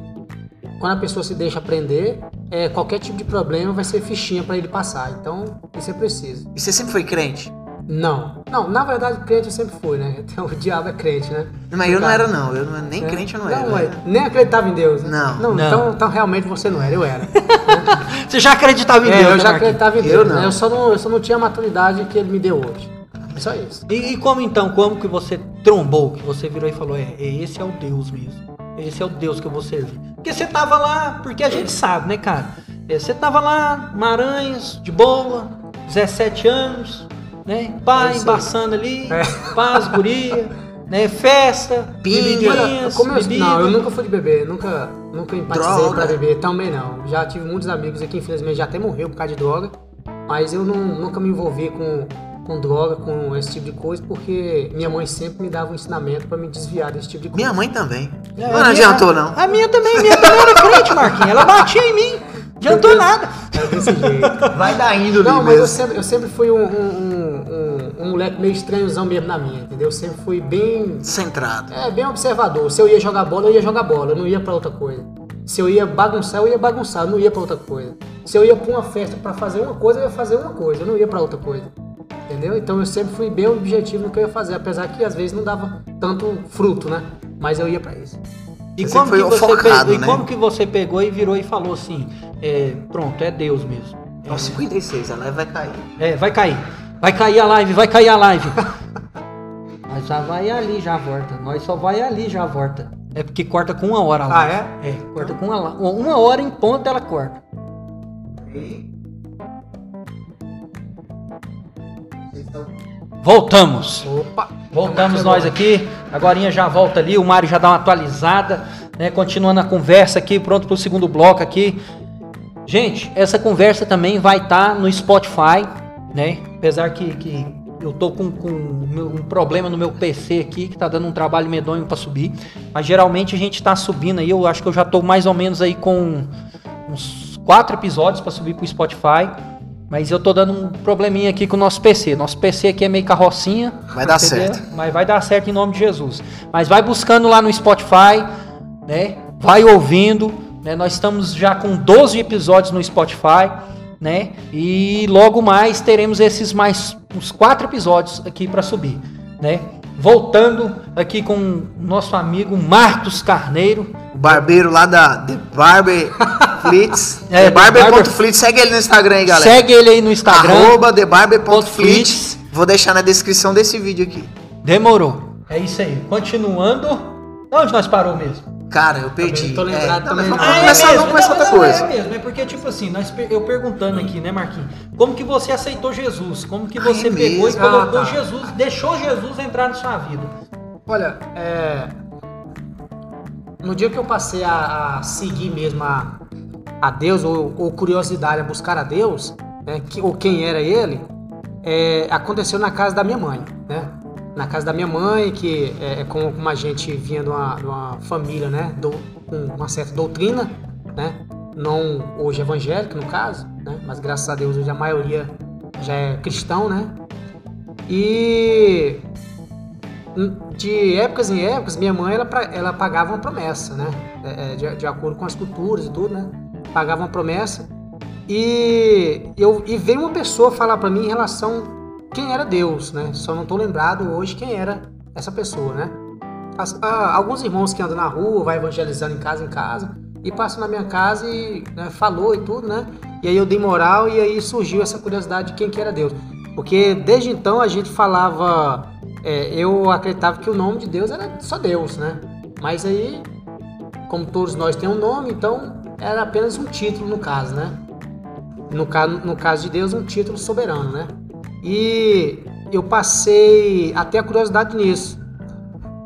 Quando a pessoa se deixa aprender, é, qualquer tipo de problema vai ser fichinha para ele passar. Então, isso é preciso. E você sempre foi crente? Não. Não, na verdade, crente eu sempre fui, né? *laughs* Então, o diabo é crente, né? Mas eu não era, não. Eu não, nem crente eu não era. Não, né? é, nem acreditava em Deus. né? Não. não, Não. Então, então realmente você não era, eu era. *laughs* Você já acreditava em É, Deus, eu já Marquinhos? acreditava em Eu Deus. não. né? Eu, só não, eu só não tinha a maturidade que ele me deu hoje. Só isso. E, e como então, como que você trombou, que você virou e falou, é, esse é o Deus mesmo. Esse é o Deus que eu vou servir. Porque você tava lá, porque a gente sabe, né, cara? É, você tava lá, Maranhos, de boa, 17 anos, né? Pai, É aí. embaçando ali, É. paz, *laughs* guria, né? Festa, bebidinhas, Como eu, bebida. não, eu nunca fui de beber, nunca, nunca empatizei Droga. pra beber, também não. Já tive muitos amigos aqui, infelizmente já até morreu por causa de droga, mas eu não, nunca me envolvi com, com droga, com esse tipo de coisa, porque minha mãe sempre me dava um ensinamento pra me desviar desse tipo de coisa. Minha mãe também. É, Mas não minha- adiantou, não. A minha também, a minha também era crente, Marquinhos. Ela batia em mim. Adiantou nada. Era desse jeito. Vai dar índole Não, mas eu sempre, eu sempre fui um, um, um, um moleque meio estranhozão mesmo na minha, entendeu? Eu sempre fui bem Centrado. É, bem observador. Se eu ia jogar bola, eu ia jogar bola, eu não ia pra outra coisa. Se eu ia bagunçar, eu ia bagunçar, eu não ia pra outra coisa. Se eu ia pra uma festa pra fazer uma coisa, eu ia fazer uma coisa, eu não ia pra outra coisa. Entendeu? Então eu sempre fui bem objetivo no que eu ia fazer, apesar que às vezes não dava tanto fruto, né? Mas eu ia pra isso. E como, que você focado, pegou, e né? como que você pegou e virou e falou assim, é, pronto, é Deus mesmo. Ó, 56, a live vai cair. É, vai cair. Vai cair a live, vai cair a live. *laughs* Mas já vai ali, já volta. Nós só vai ali, já volta. É porque corta com uma hora a Ah, é? É, corta com uma, uma hora em ponto ela corta. Voltamos. Opa! Voltamos nós aqui. Agora já volta ali. O Mário já dá uma atualizada, né? Continuando a conversa aqui, pronto para o segundo bloco aqui. Gente, essa conversa também vai estar no Spotify, né? Apesar que, que eu tô com, com o um problema no meu PC aqui, que tá dando um trabalho medonho para subir. Mas geralmente a gente tá subindo aí. Eu acho que eu já tô mais ou menos aí com uns quatro episódios para subir pro Spotify. Mas eu tô dando um probleminha aqui com o nosso PC. Nosso PC aqui é meio carrocinha. Vai dar entendeu? certo. Mas vai dar certo em nome de Jesus. Mas vai buscando lá no Spotify, né? Vai ouvindo, né? Nós estamos já com 12 episódios no Spotify, né? E logo mais teremos esses mais uns quatro episódios aqui para subir, né? Voltando aqui com o nosso amigo Marcos Carneiro. O barbeiro lá da The Barber *laughs* Flits. É, The The Barber- Barber.flits. Segue ele no Instagram aí, galera. Segue ele aí no Instagram. Arroba Flits. TheBarber.flits. Vou deixar na descrição desse vídeo aqui. Demorou. É isso aí. Continuando. Onde nós parou mesmo? Cara, eu perdi. Também tô lembrado É, também não, Ah, começar, é mesmo? vamos começar outra não, coisa. É mesmo, é porque, tipo assim, nós, eu perguntando aqui, né, Marquinhos? Como que você aceitou Jesus? Como que você é pegou mesmo? e colocou Ah, tá. Jesus, deixou Jesus entrar na sua vida? Olha, é... no dia que eu passei a, a seguir mesmo a, a Deus, ou, ou curiosidade a buscar a Deus, né, que, ou quem era ele, é, aconteceu na casa da minha mãe, né? Na casa da minha mãe, que é, é como a gente vinha de uma, de uma família, né? Do, com uma certa doutrina, né? Não hoje evangélica, no caso, né? Mas graças a Deus hoje a maioria já é cristão, né? E de épocas em épocas, minha mãe ela, ela pagava uma promessa, né? É, é, de, de acordo com as culturas e tudo, né? Pagava uma promessa. E, eu, e veio uma pessoa falar pra mim em relação quem era Deus, né? Só não tô lembrado hoje quem era essa pessoa, né? As- ah, alguns irmãos que andam na rua, vai evangelizando em casa em casa, e passam na minha casa e né, falou e tudo, né? E aí eu dei moral e aí surgiu essa curiosidade de quem que era Deus. Porque desde então a gente falava, é, eu acreditava que o nome de Deus era só Deus, né? Mas aí, como todos nós temos um nome, então era apenas um título no caso, né? No no caso de Deus, um título soberano, né? E eu passei até a curiosidade nisso.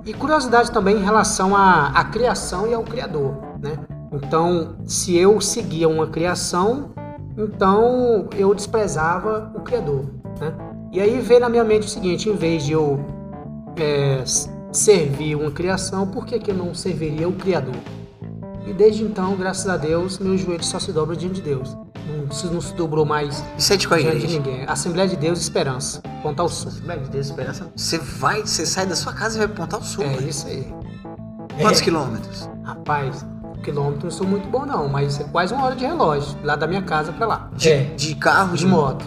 E curiosidade também em relação à, à criação e ao Criador, né? Então, se eu seguia uma criação, então eu desprezava o Criador, né? E aí veio na minha mente o seguinte, em vez de eu é, servir uma criação, por que, que eu não serviria o Criador? E desde então, graças a Deus, meu joelho só se dobra diante de Deus. Se- não se dobrou mais Isso é de qual diante de igreja? ninguém. Assembleia de Deus Esperança, Pontal Sul. Assembleia de Deus Esperança. Você vai, você sai da sua casa e vai pro Pontal Sul. É velho. isso aí. Quantos É. quilômetros? Rapaz, quilômetro não sou muito bom não, mas é quase uma hora de relógio, lá da minha casa pra lá. De, É. de carro? De moto.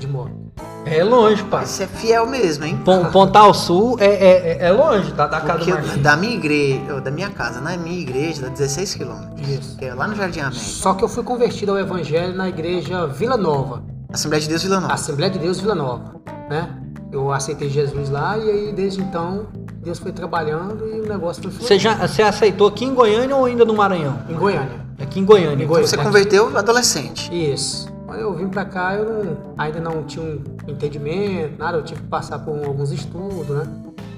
De moto. É longe, pai. Você é fiel mesmo, hein? Pon- *laughs* Pontal Sul é, é, é- é longe da, da casa do da minha igreja, da minha casa, na minha igreja, dá 16 quilômetros. Isso. Que é lá no Jardim América. Só que eu fui convertido ao evangelho na igreja Vila Nova, Assembleia de Deus Vila Nova. Assembleia de Deus Vila Nova, né? Eu aceitei Jesus lá e aí desde então Deus foi trabalhando e o negócio foi fluindo. Você, já, você aceitou aqui em Goiânia ou ainda no Maranhão? Em Goiânia. Aqui em Goiânia. Em Goiânia. Você converteu adolescente. Isso. Quando eu vim pra cá, eu não- ainda não tinha um entendimento, nada, eu tive que passar por alguns estudos, né?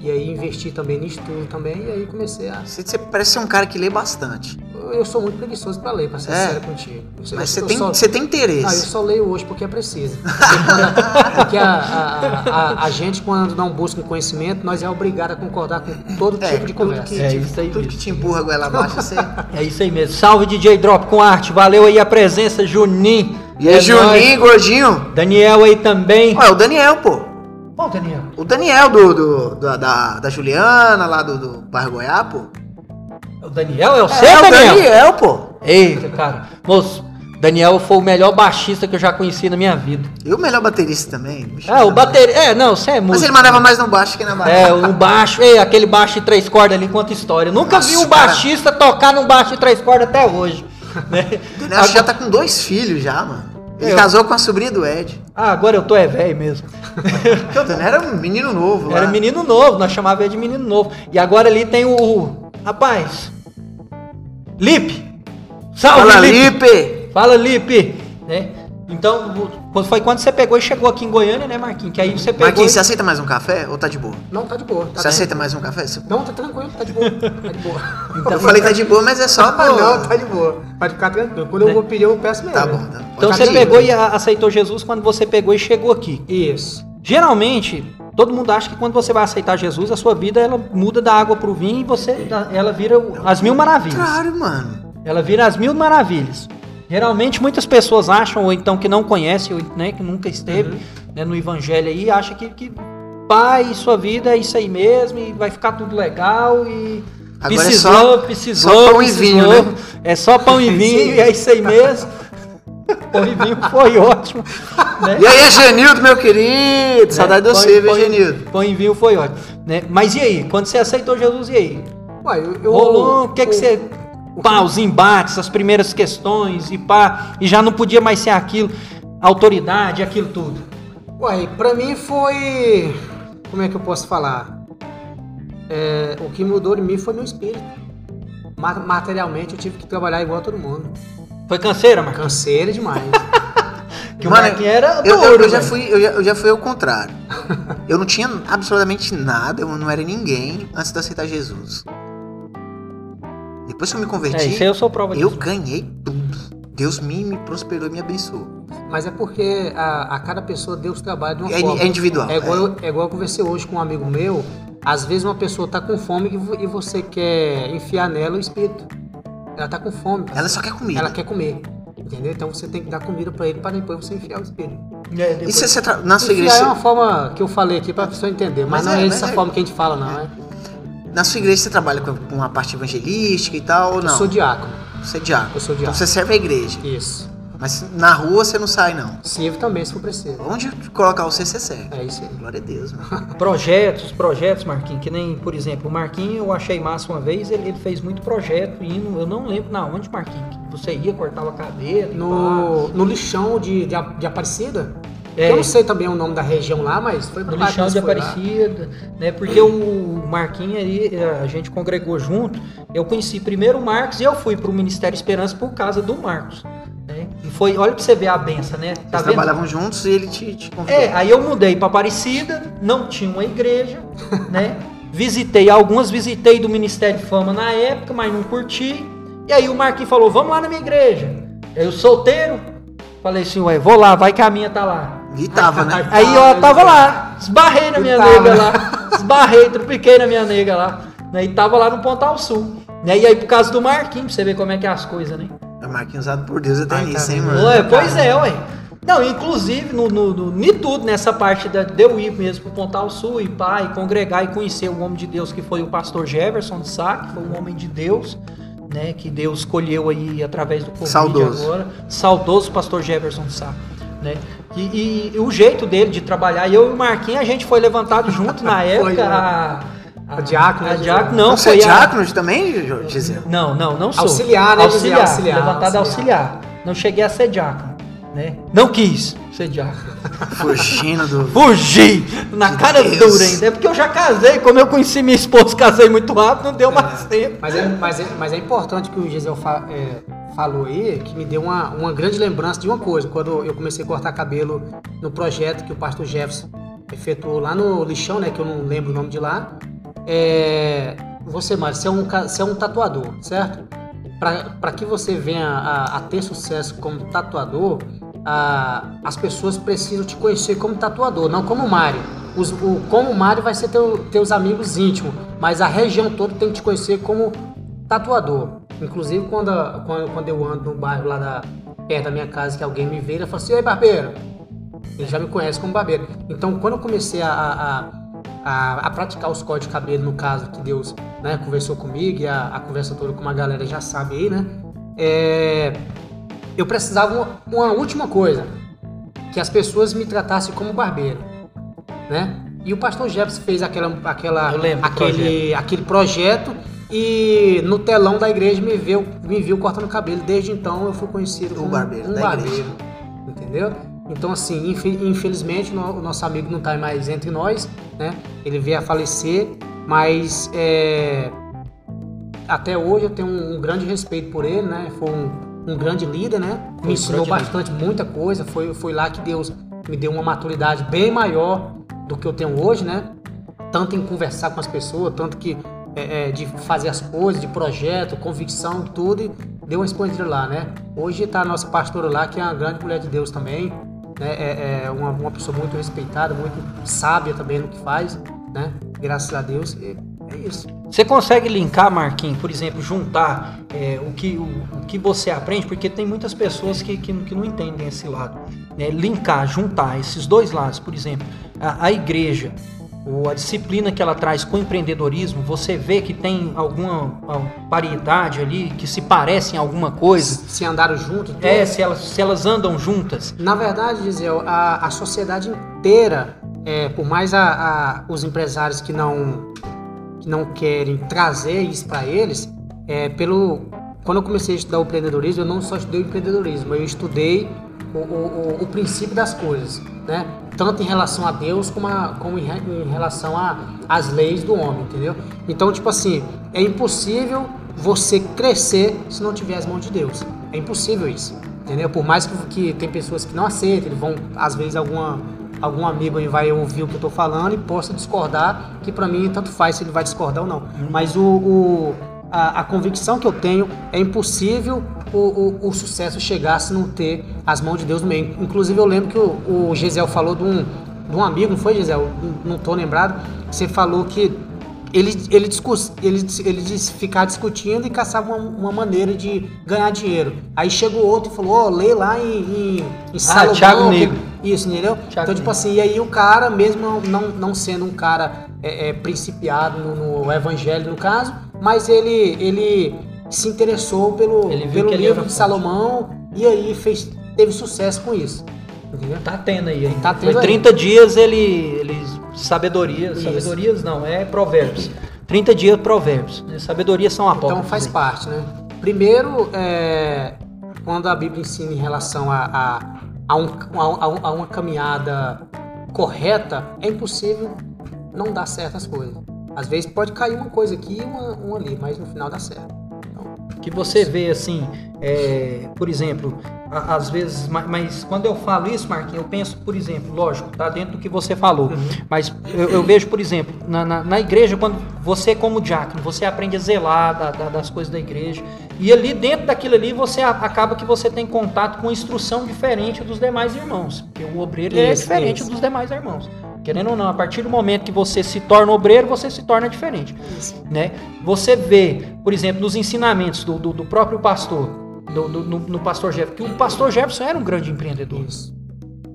E aí investi também no estudo também, e aí comecei a. Você, você parece ser um cara que lê bastante. Eu sou muito preguiçoso pra ler, pra ser É. sério contigo. Eu- Mas eu você tem, só- você tem Não, eu interesse. só leio hoje porque é preciso. Porque, *laughs* quando- porque a, a- a- a gente, quando não busca um conhecimento, nós é obrigado a concordar com todo É, tipo de conversa. que, É te, isso aí tudo mesmo. que te empurra goela abaixo, *laughs* você... É isso aí mesmo. Salve DJ Drop com arte. Valeu aí a presença, Juninho. E É Juninho, gordinho? Daniel aí também. Ué, o Daniel, pô. Qual Daniel? O Daniel do, do- da, da, da Juliana, lá do, do bairro Goiá, pô. O Daniel é o seu, é, o Daniel? Daniel, pô. Eita, cara. Moço, Daniel foi o melhor baixista que eu já conheci na minha vida. E o melhor baterista também. bicho. É, o bateria. É, não, você é Mas músico. ele mandava mais no baixo que na baixo. É, o baixo, ei, aquele baixo de três cordas ali conta história. Eu nunca Nossa, vi um cara. baixista tocar num baixo de três cordas até hoje. Né? *laughs* O Daniel já tá com dois filhos já, mano. Ele Eu- casou com a sobrinha do Ed. Ah, agora eu tô é velho mesmo. *laughs* O Daniel era um menino novo lá. Era menino novo, nós chamávamos ele de menino novo. E agora ali tem o. Rapaz. Lipe! Salve, Fala, Lipe! Lipe! Fala, Lipe! Né? Então, foi quando você pegou e chegou aqui em Goiânia, né, Marquinhos? Que aí você pegou. Marquinhos, você e... aceita mais um café ou tá de boa? Não, tá de boa. Tá Você bem. aceita mais um café? Você- Não, tá tranquilo, tá de boa. Tá de boa. *laughs* Eu falei tá de boa, mas é só *laughs* pra... não, tá de boa. Pode ficar tranquilo. Quando eu vou pedir, eu peço mesmo. Tá bom, tá. Então você pegou e aceitou Jesus quando você pegou e chegou aqui. Isso. Geralmente, todo mundo acha que quando você vai aceitar Jesus, a sua vida ela muda da água pro vinho e você ela vira as mil maravilhas. Contrário, mano. Ela vira as mil maravilhas. Geralmente muitas pessoas acham, ou então que não conhecem, ou né, que nunca esteve né, no evangelho aí, acha que, que pai, sua vida é isso aí mesmo, e vai ficar tudo legal e. Agora é precisou, só- precisou, só pão e precisou. vinho, né? É só pão e *laughs* vinho, e é isso aí mesmo. *laughs* pão e vinho foi ótimo. Né? E aí, Genildo, meu querido? Saudade de e- você, viu, pão e- Genildo? Pão e vinho foi ótimo. Né? Mas e aí? Quando você aceitou Jesus, e aí? Ué, eu, eu, Rolou, o que que o- você... Pá, os embates, as primeiras questões, e pá, e já não podia mais ser aquilo, autoridade, aquilo tudo. Ué, pra mim foi. Como é que eu posso falar? É, o que mudou em mim foi meu espírito. Ma- Materialmente eu tive que trabalhar igual a todo mundo. Foi canseira, Marquinhos? Canseira demais. *laughs* Que o Mano, Marquinhos era Eu, eu- eu já fui, eu, já, eu já fui ao contrário. Eu não tinha absolutamente nada, eu não era ninguém antes de aceitar Jesus. Depois que eu me É, converti, isso aí eu sou prova eu disso. ganhei tudo. Deus me, me prosperou e me abençoou. Mas é porque a, a cada pessoa Deus trabalha de uma É, forma. é individual. É igual, eu- é igual eu conversei hoje com um amigo meu. Às vezes uma pessoa tá com fome e vo- você quer enfiar nela o espírito. Ela tá com fome. Ela só quer comida. Ela quer comer. Entendeu? Então você tem que dar comida pra ele para depois você enfiar o espírito. É, E depois- se você tra... na sua igreja, é uma forma que eu falei aqui pra pessoa entender, mas, Mas não é, é, essa é. forma que a gente fala, não. É? Na sua igreja você trabalha com uma parte evangelística e tal ou Eu não? sou diácono. Você é diácono. Eu sou Então diácono. você serve a igreja. Isso. Mas na rua você não sai não. Sirvo também, se for preciso. Onde colocar você, você serve. É isso aí. Glória a Deus, mano. *laughs* Projetos, projetos, Marquinhos, que nem, por exemplo, o Marquinhos eu achei massa uma vez, ele, ele fez muito projeto indo, eu não lembro na onde, Marquinhos, você ia, cortava cabelo e No, no lixão de, de, de Aparecida. É. Eu não sei também o nome da região lá, mas foi pra lá que de. Aparecida, né? Porque o Marquinhos ali, a gente congregou junto. Eu conheci primeiro o Marcos e eu fui para o Ministério Esperança por causa do Marcos. Né? E foi, olha pra você ver a benção, né? Tá Eles vendo? trabalhavam juntos e ele te, te convidou. É, aí eu mudei pra Aparecida, não tinha uma igreja, *laughs* né? Visitei algumas, visitei do Ministério Fama na época, mas não curti. E aí o Marquinhos falou: "Vamos lá na minha igreja". Eu solteiro, falei assim: "Ué, vou lá, vai que a minha tá lá". E tava, né? Aí eu tava lá, esbarrei na minha tava. nega lá, esbarrei, trupiquei na minha nega lá, né? E tava lá no Pontal Sul. Né? E aí por causa do Marquinhos, pra você ver como é que é as coisas, né? É Marquinhos usado por Deus até Ai, nisso, tá hein, mano? Ué, pois é, ué. Não, inclusive, no, no, no, em tudo, nessa parte da, de eu ir mesmo pro Pontal Sul e pá, e congregar e conhecer o homem de Deus que foi o pastor Jefferson de Sá, que foi um homem de Deus, né? Que Deus escolheu aí através do Covid Saudoso. agora. Saudoso pastor Jefferson de Sá, né? E, e- e o jeito dele de trabalhar, e eu e o Marquinhos, a gente foi levantado junto na *laughs* época. a, A diácono, a né, diácono, Não, não, você é foi a, diácono também, Gisele? não, não, não sou. Auxiliar, né? Auxiliar, Auxiliar, levantado auxiliar. auxiliar. Não cheguei a ser diácono, né? Não quis ser diácono. *laughs* Fugindo do. Fugi! Na De cara Deus. dura ainda. É porque eu já casei, como eu conheci minha esposa, casei muito rápido, não deu mais tempo. Mas é, mas, é, mas é importante que o Gisel fa- é, falou aí, que me deu uma, uma grande lembrança de uma coisa. Quando eu comecei a cortar cabelo no projeto que o pastor Jefferson efetuou lá no lixão, né? Que eu não lembro o nome de lá. É, você, Mário, você é um, você é um tatuador, certo? Para que você venha a, a ter sucesso como tatuador, a- as pessoas precisam te conhecer como tatuador, não como Mário. Os, o, como Mário vai ser teu, teus amigos íntimos, mas a região toda tem que te conhecer como tatuador. Inclusive, quando, a- quando, quando eu ando no bairro lá da, perto da minha casa, que alguém me vê, ele fala assim: Ei, barbeiro, ele já me conhece como barbeiro. Então, quando eu comecei a, a, a, a praticar os cortes de cabelo, no caso que Deus né, conversou comigo e a, a conversa toda com uma galera já sabe aí, né? É, eu precisava uma, uma última coisa, que as pessoas me tratassem como barbeiro, né? E o pastor Jefferson fez aquela, aquela, aquele, aquele projeto e no telão da igreja me viu, me viu cortando cabelo. Desde então eu fui conhecido O como barbeiro um da barbeiro, igreja. entendeu? Então assim, infe- infelizmente o nosso amigo não está mais entre nós, né? Ele veio a falecer, mas é, até hoje eu tenho um, grande respeito por ele, né? Foi um, um grande líder, né? Foi Me ensinou bastante, muita coisa. Foi, foi lá que Deus me deu uma maturidade bem maior do que eu tenho hoje, né? Tanto em conversar com as pessoas, tanto que é, é, de fazer as coisas, de projeto, convicção, tudo, e deu uma exposição lá, né? Hoje está a nossa pastora lá, que é uma grande mulher de Deus também, né? É, é uma, uma pessoa muito respeitada, muito sábia também no que faz, né? Graças a Deus, e é isso. Você consegue linkar, Marquinhos, por exemplo, juntar é, o, que, o, o que você aprende, porque tem muitas pessoas que, que, que não entendem esse lado. né? Linkar, juntar esses dois lados, por exemplo, a, a igreja, a disciplina que ela traz com o empreendedorismo, você vê que tem alguma paridade ali, que se parecem em alguma coisa. Se andaram juntos. É, se elas, se elas andam juntas. Na verdade, Gisel, a, a sociedade inteira, é, por mais a, a- os empresários que não, que não querem trazer isso para eles, é, pelo quando eu comecei a estudar o empreendedorismo, eu não só estudei o empreendedorismo, eu estudei o, o, o- o princípio das coisas, né? Tanto em relação a Deus como, a- como em, re- em relação às leis do homem, entendeu? Então, tipo assim, é impossível você crescer se não tiver as mãos de Deus. É impossível isso. Entendeu? Por mais que, que tem pessoas que não aceitam, vão, às vezes, alguma, algum amigo aí vai ouvir o que eu tô falando e possa discordar, que pra mim tanto faz se ele vai discordar ou não. Mas o, o- a, a convicção que eu tenho é impossível o, o, o sucesso chegar se não ter as mãos de Deus no meio. Inclusive eu lembro que o, o Gisel falou de um, de um amigo, não foi Gisel? Não, tô lembrado. Você falou que ele, ele, discus, ele, ele disse ficar discutindo e caçava uma, uma maneira de ganhar dinheiro. Aí chegou outro e falou, ó, lê lá em, em, em Salomão, Thiago que- Negro. Isso, entendeu? Thiago então, tipo Negro. assim, e aí o cara, mesmo não, não sendo um cara é, é, principiado no, no evangelho, no caso, mas ele, ele se interessou pelo, pelo livro de. Salomão e aí fez, teve sucesso com isso. Entendeu? Tá tendo aí. Tá tendo Foi aí. 30 dias ele, ele sabedoria, Isso. sabedorias não, é provérbios. 30 dias provérbios. né? Sabedoria são apócrifos. Então faz aí. parte, né? Primeiro, é, quando a Bíblia ensina em relação a, a, a, um- a- a uma caminhada correta, é impossível não dar certas coisas. Às vezes pode cair uma coisa aqui e uma, uma ali, mas no final dá certo. Então, que você vê assim, é, por exemplo, a- às vezes, ma- mas, quando eu falo isso, Marquinhos, eu penso, por exemplo, lógico, tá dentro do que você falou, mas eu, eu vejo, por exemplo, na, na, na igreja, quando você como diácono, você aprende a zelar da- da- das coisas da igreja, e ali dentro daquilo ali, você acaba que você tem contato com instrução diferente dos demais irmãos, porque o obreiro é Isso, diferente isso. dos demais irmãos. Querendo ou não, a partir do momento que você se torna obreiro, você se torna diferente né? Você vê, por exemplo, nos ensinamentos do, do, do próprio pastor, do, do- no, no pastor Jefferson, que o pastor Jefferson era um grande empreendedor. Isso.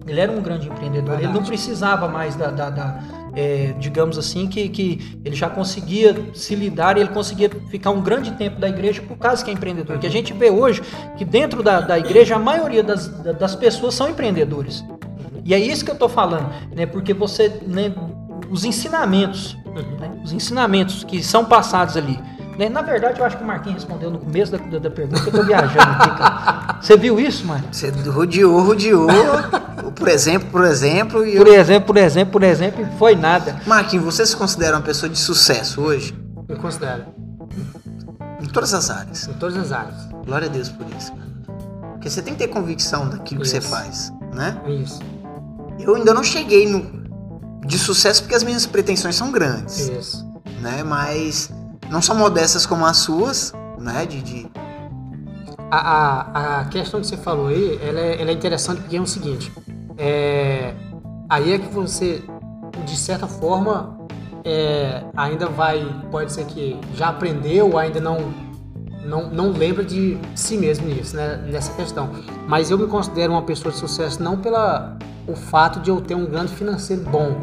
Ele era um grande empreendedor. Ele Verdade. não precisava mais da, da- da, é, digamos assim, que, que ele já conseguia se lidar e ele conseguia ficar um grande tempo da igreja por causa que é empreendedor. Que a gente vê hoje que dentro da, da igreja a maioria das, da- das pessoas são empreendedores. E é isso que eu tô falando, né? Porque você, né, os ensinamentos, né, os ensinamentos que são passados ali. né? Na verdade, eu acho que o Marquinhos respondeu no começo da, da, da pergunta, eu tô viajando aqui, cara. *laughs* Você viu isso, Marquinhos? Você rodeou, rodeou. por exemplo, por exemplo. E Por eu... exemplo, por exemplo, por exemplo, e foi nada. Marquinhos, você se considera uma pessoa de sucesso hoje? Me considero. Em todas as áreas. Em todas as áreas. Glória a Deus por isso, cara. Porque você tem que ter convicção daquilo que você Isso. faz, né? É isso. Eu ainda não cheguei no de sucesso porque as minhas pretensões são grandes, Isso. né? Mas não são modestas como as suas, né? De, de- A, a, a questão que você falou aí, ela é, ela é interessante porque é o seguinte. É, aí é que você, de certa forma, é, ainda vai, pode ser que já aprendeu ou ainda não, não, não lembra de si mesmo nisso, né, nessa questão. Mas eu me considero uma pessoa de sucesso não pela o fato de eu ter um grande financeiro bom,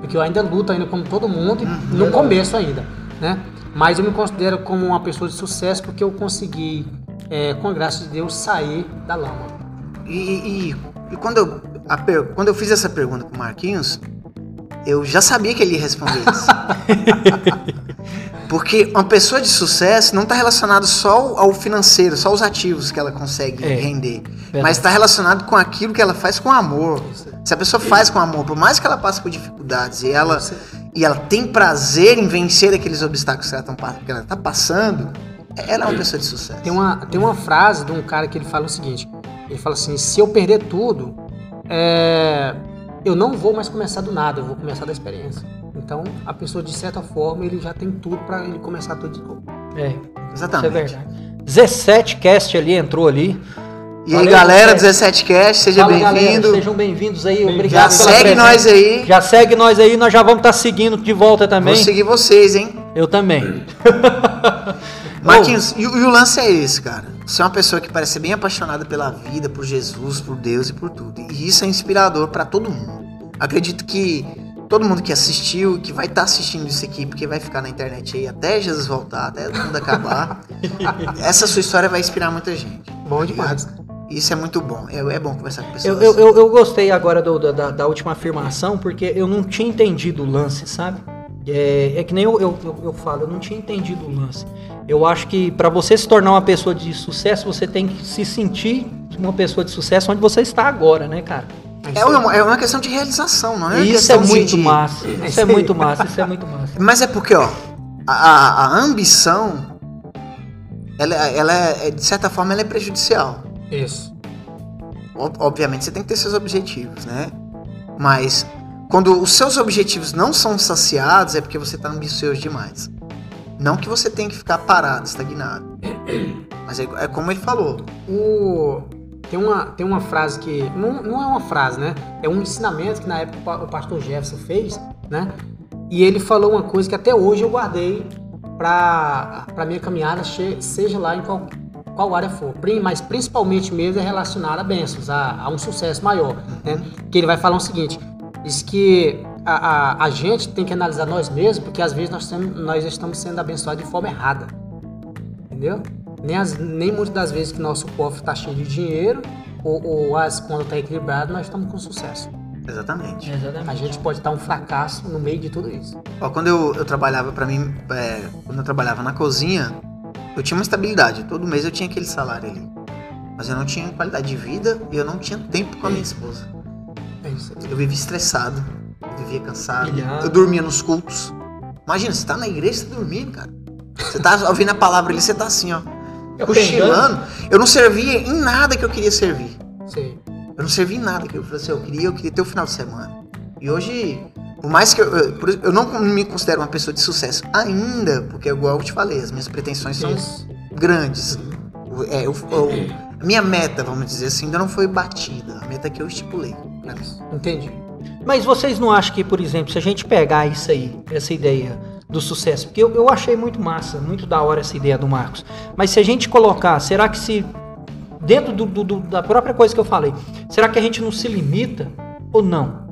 porque eu ainda luto ainda como todo mundo, e no começo ainda, né? Mas eu me considero como uma pessoa de sucesso porque eu consegui, é, com a graça de Deus, sair da lama. e, e- e quando, eu, a quando eu fiz essa pergunta pro Marquinhos, eu já sabia que ele ia responder isso. *laughs* Porque uma pessoa de sucesso não está relacionado só ao financeiro, só aos ativos que ela consegue É. render. Mas está relacionado com aquilo que ela faz com amor. Se a pessoa faz com amor, por mais que ela passe por dificuldades e ela, e ela tem prazer em vencer aqueles obstáculos que ela, ela tá passando, ela é uma pessoa de sucesso. Tem uma, tem uma frase de um cara que ele fala o seguinte: ele fala assim, se eu perder tudo, é, eu não vou mais começar do nada, eu vou começar da experiência. Então, a pessoa, de certa forma, ele já tem tudo para ele começar tudo de novo. É, isso é Exatamente. verdade. 17 cast ali entrou ali. E aí, Valeu, galera, 17. 17 Cast, seja bem-vindo. Sejam bem-vindos aí. Obrigado Já pela segue presença. nós aí. Já segue nós aí, nós já vamos estar seguindo de volta também. Vou seguir vocês, hein? Eu também. *laughs* Marquinhos, e, o- e o lance é esse, cara. Você é uma pessoa que parece ser bem apaixonada pela vida, por Jesus, por Deus e por tudo. E isso é inspirador pra todo mundo. Acredito que todo mundo que assistiu, que vai estar assistindo isso aqui, porque vai ficar na internet aí até Jesus voltar, até o mundo acabar. *laughs* essa sua história vai inspirar muita gente. Bom demais. Isso é muito bom. É, é bom conversar com pessoas. Eu, eu, eu, gostei agora do- da- da, última afirmação, porque eu não tinha entendido o lance, sabe? É, é que nem eu, eu, eu, eu falo, eu não tinha entendido o lance. Eu acho que para você se tornar uma pessoa de sucesso, você tem que se sentir uma pessoa de sucesso onde você está agora, né, cara? É uma, é uma questão de realização, não é? isso é muito de- massa. Isso é muito massa, isso é muito massa. *laughs* Mas é porque, ó, a, a- ambição, ela, ela é, é, de certa forma, ela é prejudicial. Isso. Ob- Obviamente você tem que ter seus objetivos, né? Mas quando os seus objetivos não são saciados, é porque você tá ambicioso demais. Não que você tenha que ficar parado, estagnado. *coughs* Mas é, é como ele falou. O... Tem, uma, tem uma frase que. Não, não é uma frase, né? É um ensinamento que na época o pa- o pastor Jefferson fez, né? E ele falou uma coisa que até hoje eu guardei para a minha caminhada, seja lá em qual, qual área for. Mas principalmente mesmo é relacionado a bênçãos, a, a um sucesso maior. Né? Que ele vai falar o seguinte: diz que a, a, a gente tem que analisar nós mesmos, porque às vezes nós, temos, nós estamos sendo abençoados de forma errada. Entendeu? Nem, as, nem muitas das vezes que nosso cofre está cheio de dinheiro ou, ou as contas estão equilibradas, nós estamos com sucesso. Exatamente. A Exatamente. gente pode estar um fracasso no meio de tudo isso. Ó, quando eu, eu trabalhava pra mim, é, quando eu trabalhava na cozinha, eu tinha uma estabilidade. Todo mês eu tinha aquele salário ali. Mas eu não tinha qualidade de vida e eu não tinha tempo com a minha esposa. É isso aí. Eu vivia estressado, eu vivia cansado, Pilhado. eu dormia nos cultos. Imagina, você tá na igreja, você tá dormindo, cara. Você tá ouvindo a palavra ali, você tá assim, ó. Cochilando, eu não servia em nada que eu queria servir. Sei. Eu não servi em nada que eu assim, eu queria, eu queria ter o final de semana. E hoje, por mais que eu, eu, eu não me considero uma pessoa de sucesso ainda, porque igual eu te falei, as minhas pretensões são Isso. grandes. O- É, eu, eu- a minha meta, vamos dizer assim, ainda não foi batida. A meta que eu estipulei. Entendi. Mas vocês não acham que, por exemplo, se a gente pegar isso aí, essa ideia do sucesso, porque eu, eu achei muito massa, muito da hora essa ideia do Marcos. Mas se a gente colocar, será que se dentro do- do- do- da própria coisa que eu falei, será que a gente não se limita ou não?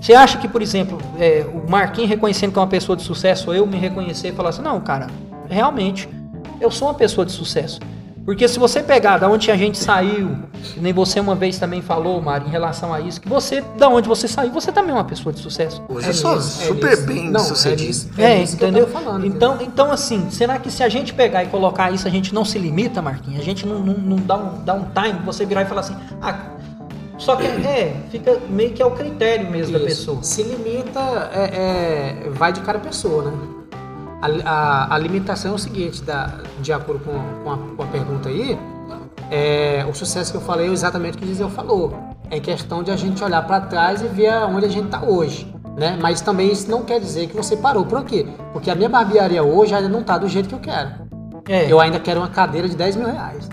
Você acha que, por exemplo, é, o Marquinhos reconhecendo que é uma pessoa de sucesso, ou eu me reconhecer e falar assim, não, cara, realmente, eu sou uma pessoa de sucesso. Porque se você pegar da onde a gente saiu, nem você uma vez também falou, Mari, em relação a isso, que você, da onde você saiu, você também é uma pessoa de sucesso. Hoje É eu sou nisso, é super nisso. bem Não, sucedido. É, nisso, É, que eu entendeu? falando, então, então, assim, será que se a gente pegar e colocar isso, a gente não se limita, Marquinhos? A gente não, não, não dá, um, dá um time, você virar e falar assim, ah, só que é, fica meio que é o critério mesmo da Isso. pessoa. Se limita, é, é, vai de cada pessoa, né? A, a- a limitação é o seguinte, da, de acordo com, com, a, com a pergunta aí, é, o sucesso que eu falei é exatamente o que o Gisele falou. É questão de a gente olhar para trás e ver onde a gente está hoje. Né? Mas também isso não quer dizer que você parou. Por quê? Porque a minha barbearia hoje ainda não está do jeito que eu quero. É, Eu ainda quero uma cadeira de 10 mil reais.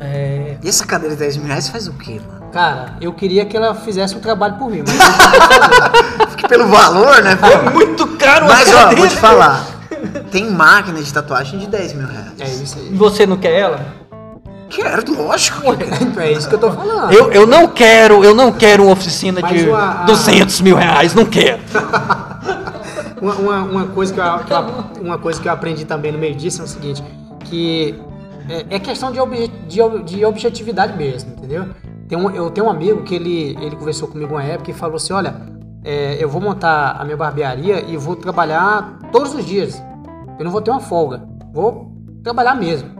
é, E essa cadeira de 10 mil reais faz o quê, mano? Cara, eu queria que ela fizesse o trabalho por mim, mas. *laughs* Porque pelo valor, né? pô? muito caro Mas ó, vou te falar. Tem máquina de tatuagem de 10 mil reais. É isso aí. E Você não quer ela? Quero, lógico. É isso que eu tô falando. Eu, eu não quero, eu não quero uma oficina Mas de uma- a- 200 mil reais, não quero. *laughs* Uma, uma, uma coisa que eu, que eu- uma coisa que eu aprendi também no meio disso é o seguinte, que é, é questão de, obje- de, de objetividade mesmo, entendeu? Tem um, eu tenho um amigo que ele, ele conversou comigo uma época e falou assim, olha, é, eu vou montar a minha barbearia e vou trabalhar todos os dias. Eu não vou ter uma folga. Vou trabalhar mesmo.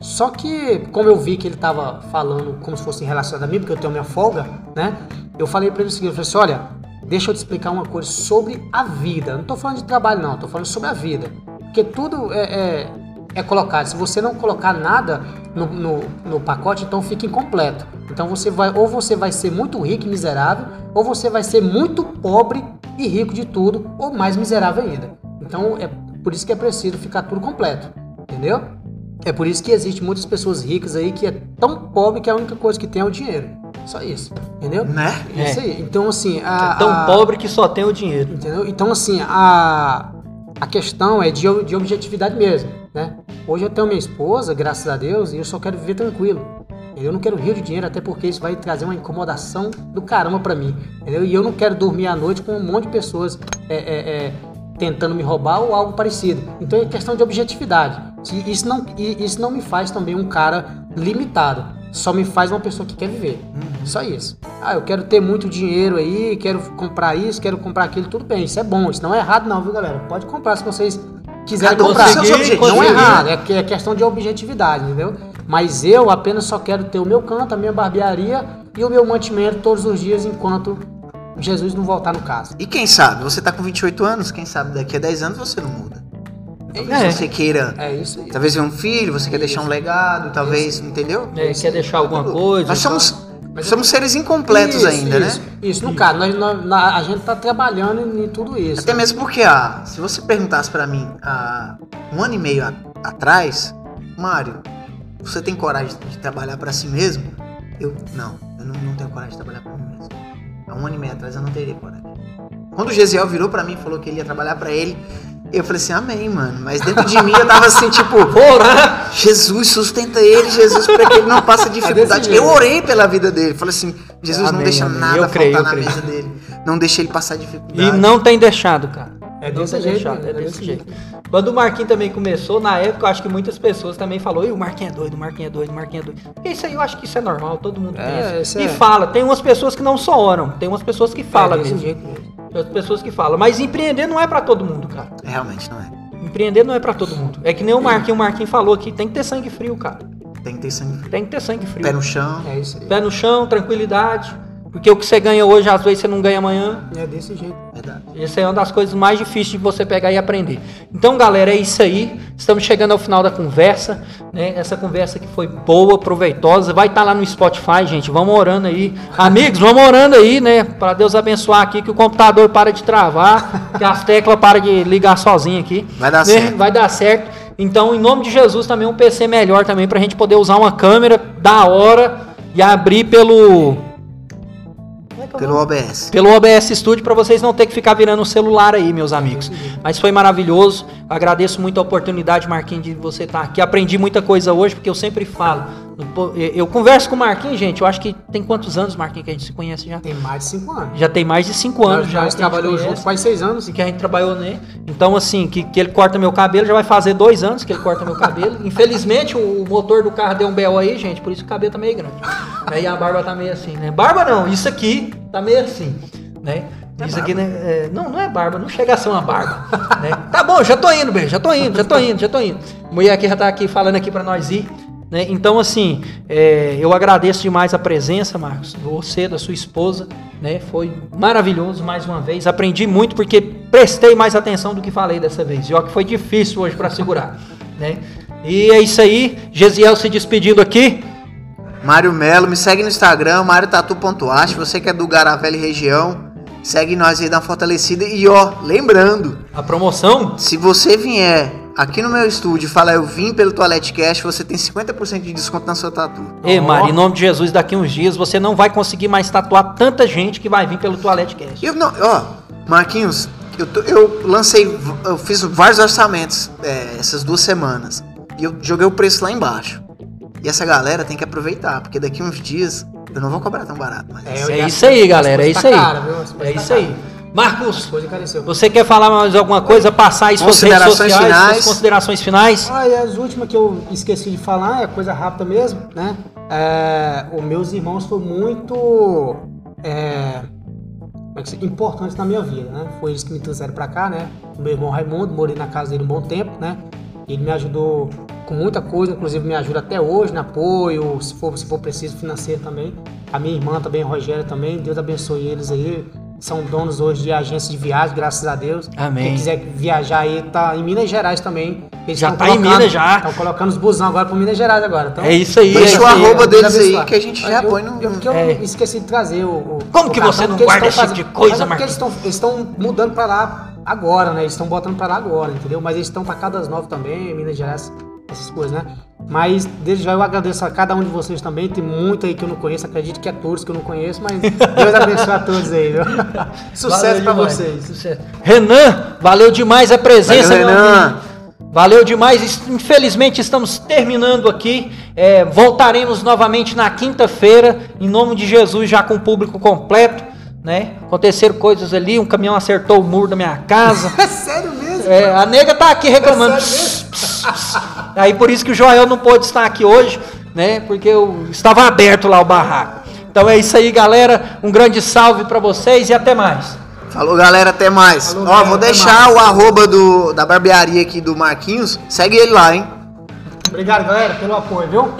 Só que, como eu vi que ele estava falando como se fosse relacionado a mim, porque eu tenho minha folga, né? Eu falei para ele o seguinte, eu falei assim, olha, deixa eu te explicar uma coisa sobre a vida. Não tô falando de trabalho não, tô falando sobre a vida. Porque tudo é, é, é colocado. Se você não colocar nada no, no, no pacote, então fica incompleto. Então você vai, ou você vai ser muito rico e miserável, ou você vai ser muito pobre e rico de tudo, ou mais miserável ainda. Então é por isso que é preciso ficar tudo completo. Entendeu? É por isso que existe muitas pessoas ricas aí que é tão pobre que a única coisa que tem é o dinheiro. Só isso. Entendeu? Né? É Isso aí. Então, assim. A, É tão a- pobre que só tem o dinheiro. Entendeu? Então, assim, a, a questão é de, de objetividade mesmo, né? Hoje eu tenho minha esposa, graças a Deus, e eu só quero viver tranquilo. Eu não quero rio de dinheiro, até porque isso vai trazer uma incomodação do caramba pra mim. Entendeu? E eu não quero dormir à noite com um monte de pessoas é, é, é, tentando me roubar ou algo parecido. Então é questão de objetividade. E Isso não, isso não me faz também um cara limitado. Só me faz uma pessoa que quer viver. Só isso. Ah, eu quero ter muito dinheiro aí, quero comprar isso, quero comprar aquilo, tudo bem. Isso é bom, isso não é errado não, viu galera? Pode comprar se vocês quiserem Cada comprar. objetivos. Não é errado, é, que- é questão de objetividade, entendeu? Mas eu apenas só quero ter o meu canto, a minha barbearia e o meu mantimento todos os dias enquanto Jesus não voltar no caso. E quem sabe, você tá com 28 anos, quem sabe daqui a 10 anos você não muda. Talvez É. você queira, É isso aí. talvez ver um filho, você quer deixar um legado, talvez, entendeu? É, quer deixar alguma coisa? Nós então- somos, somos seres incompletos Isso, ainda, isso, né? Isso, no caso, nós, nós- a gente tá trabalhando em, tudo isso. Até mesmo porque, ah, se você perguntasse pra mim há um ano e meio a- atrás, Mário, você tem coragem de trabalhar pra si mesmo? Eu, não, eu não, não tenho coragem de trabalhar pra mim. Há um ano e meio atrás eu não teria coragem. Quando o Gesiel virou pra mim e falou que ele ia trabalhar pra ele, eu falei assim, amém, mano. Mas dentro de mim eu tava assim, tipo! *laughs* Jesus, sustenta ele, Jesus, para que ele não passe *laughs* dificuldade. Eu orei pela vida dele. Falei assim, Jesus, não Amém, deixa amém. nada Eu creio, faltar eu na creio. mesa dele. Não deixa ele passar E dificuldade. não tem deixado, cara. É Não desse tem jeito, deixado, né? é desse jeito. Quando o Marquinhos também começou, na época, eu acho que muitas pessoas também falaram, "Ih, o Marquinhos é doido, o Marquinhos é doido, o Marquinhos é doido. Isso aí eu acho que isso é normal, todo mundo É, pensa. isso E é. fala, tem umas pessoas que não só oram, tem umas pessoas que falam é desse mesmo. jeito. Tem outras pessoas que falam. Mas empreender não é pra todo mundo, cara. Realmente não é. Empreender não é pra todo mundo. É que nem o Marquinhos, o Marquinhos falou aqui, tem que ter sangue frio, cara. Tem que ter sangue frio. Tem que ter sangue frio. Pé no chão. É isso aí. Pé no chão, tranquilidade. Porque o que você ganha hoje, às vezes você não ganha amanhã. É desse jeito. Verdade. Essa é uma das coisas mais difíceis de você pegar e aprender. Então, galera, é isso aí. Estamos chegando ao final da conversa. Né? Essa conversa que foi boa, proveitosa. Vai estar lá no Spotify, gente. Vamos orando aí. Amigos, vamos orando aí, né? Para Deus abençoar aqui, que o computador para de travar, *laughs* que as teclas param de ligar sozinho aqui. Vai dar né? certo. Vai dar certo. Então, em nome de Jesus, também um PC melhor também, para a gente poder usar uma câmera da hora e abrir pelo. Pelo OBS. pelo OBS Studio para vocês não ter que ficar virando o celular aí, meus amigos. Mas foi maravilhoso. Agradeço muito a oportunidade, Marquinhos, de você estar aqui. Aprendi muita coisa hoje, porque eu sempre falo. Eu converso com o Marquinhos, gente. Eu acho que tem quantos anos, Marquinhos, que a gente se conhece já? Tem mais de cinco anos. Já tem mais de cinco anos já. já que a gente trabalhou conhece juntos faz seis anos. que a gente trabalhou, né? Então, assim, que, que ele corta meu cabelo, já vai fazer dois anos que ele corta meu cabelo. Infelizmente, o, motor do carro deu um BO aí, gente, por isso que o cabelo tá meio grande. Aí a barba tá meio assim, né? Barba não, isso aqui tá meio assim, né? Isso aqui, né? é, não, não é barba, não chega a ser uma barba, né? Tá bom, já tô indo, bem, já tô indo, já tô indo, já tô indo. A mulher aqui já tá aqui falando aqui pra nós ir. Né? Então, assim, é, eu agradeço demais a presença, Marcos, você, da sua esposa, né? Foi maravilhoso mais uma vez. Aprendi muito porque prestei mais atenção do que falei dessa vez. E ó, que foi difícil hoje para segurar, *laughs* né? E é isso aí, Gesiel se despedindo aqui. Mário Melo, me segue no Instagram, mariotatu.arte. Você que é do Garavelli região, segue nós aí da Fortalecida. E ó, lembrando, A promoção se você vier aqui no meu estúdio e falar eu vim pelo Toilette Cash, você tem 50% de desconto na sua tatu. Ei. Mari, em nome de Jesus, daqui uns dias você não vai conseguir mais tatuar tanta gente que vai vir pelo Toilette Cast. Eu não, ó, Marquinhos, eu, tô- eu lancei, eu fiz vários orçamentos é, essas duas semanas. E eu joguei o preço lá embaixo. E essa galera tem que aproveitar, porque daqui uns dias eu não vou cobrar tão barato mais. É, É isso aí, galera, é isso aí. cara, viu? É isso aí. Marcos, você quer falar mais alguma coisa, passar aí suas redes Considerações sociais, finais. suas considerações finais? Ah, e as últimas que eu esqueci de falar, é coisa rápida mesmo, né? É, os meus irmãos foram muito é, é importantes na minha vida, né? Foi eles que me trouxeram pra cá, né? O meu irmão Raimundo, morei na casa dele um bom tempo, né? Ele me ajudou com muita coisa, inclusive me ajuda até hoje no apoio, se for, se for preciso, financeiro também. A minha irmã também, a Rogéria também, Deus abençoe eles aí. São donos hoje de agência de viagem, graças a Deus. Amém. Quem quiser viajar aí, tá em Minas Gerais também. Eles Já tá em colocando- Minas já. Estão colocando os busão agora pro Minas Gerais agora. Então, É isso aí, é Deixa isso o arroba deles aí que a gente já eu, põe no. Eu, porque eu É. esqueci de trazer o. o- Como o que cartão, você não guarda esse tipo de coisa, mas é porque eles estão eles estão mudando pra lá agora, né? Eles estão botando pra lá agora, entendeu? Mas eles estão pra Caldas Novas também, Minas Gerais, essas coisas, né? Mas desde já eu agradeço a cada um de vocês também. Tem muito aí que eu não conheço, acredito que é todos que eu não conheço, mas Deus abençoe a todos aí, viu? *laughs* Sucesso demais. vocês. Sucesso. Renan, valeu demais a presença, Valeu, meu Renan. Valeu demais. Infelizmente estamos terminando aqui. É, voltaremos novamente na quinta-feira, em nome de Jesus, já com o público completo. Né? Aconteceram coisas ali, um caminhão acertou o muro da minha casa. É *laughs* sério mesmo? É, a nega tá aqui reclamando. É sério Aí por isso que o Joel não pôde estar aqui hoje, né? Porque eu estava aberto lá o barraco. Então é isso aí, galera. Um grande salve para vocês e até mais. Falou, galera, até mais. Falou, Ó, galera, vou deixar o arroba do, da barbearia aqui do Marquinhos. Segue ele lá, hein? Obrigado, galera, pelo apoio, viu?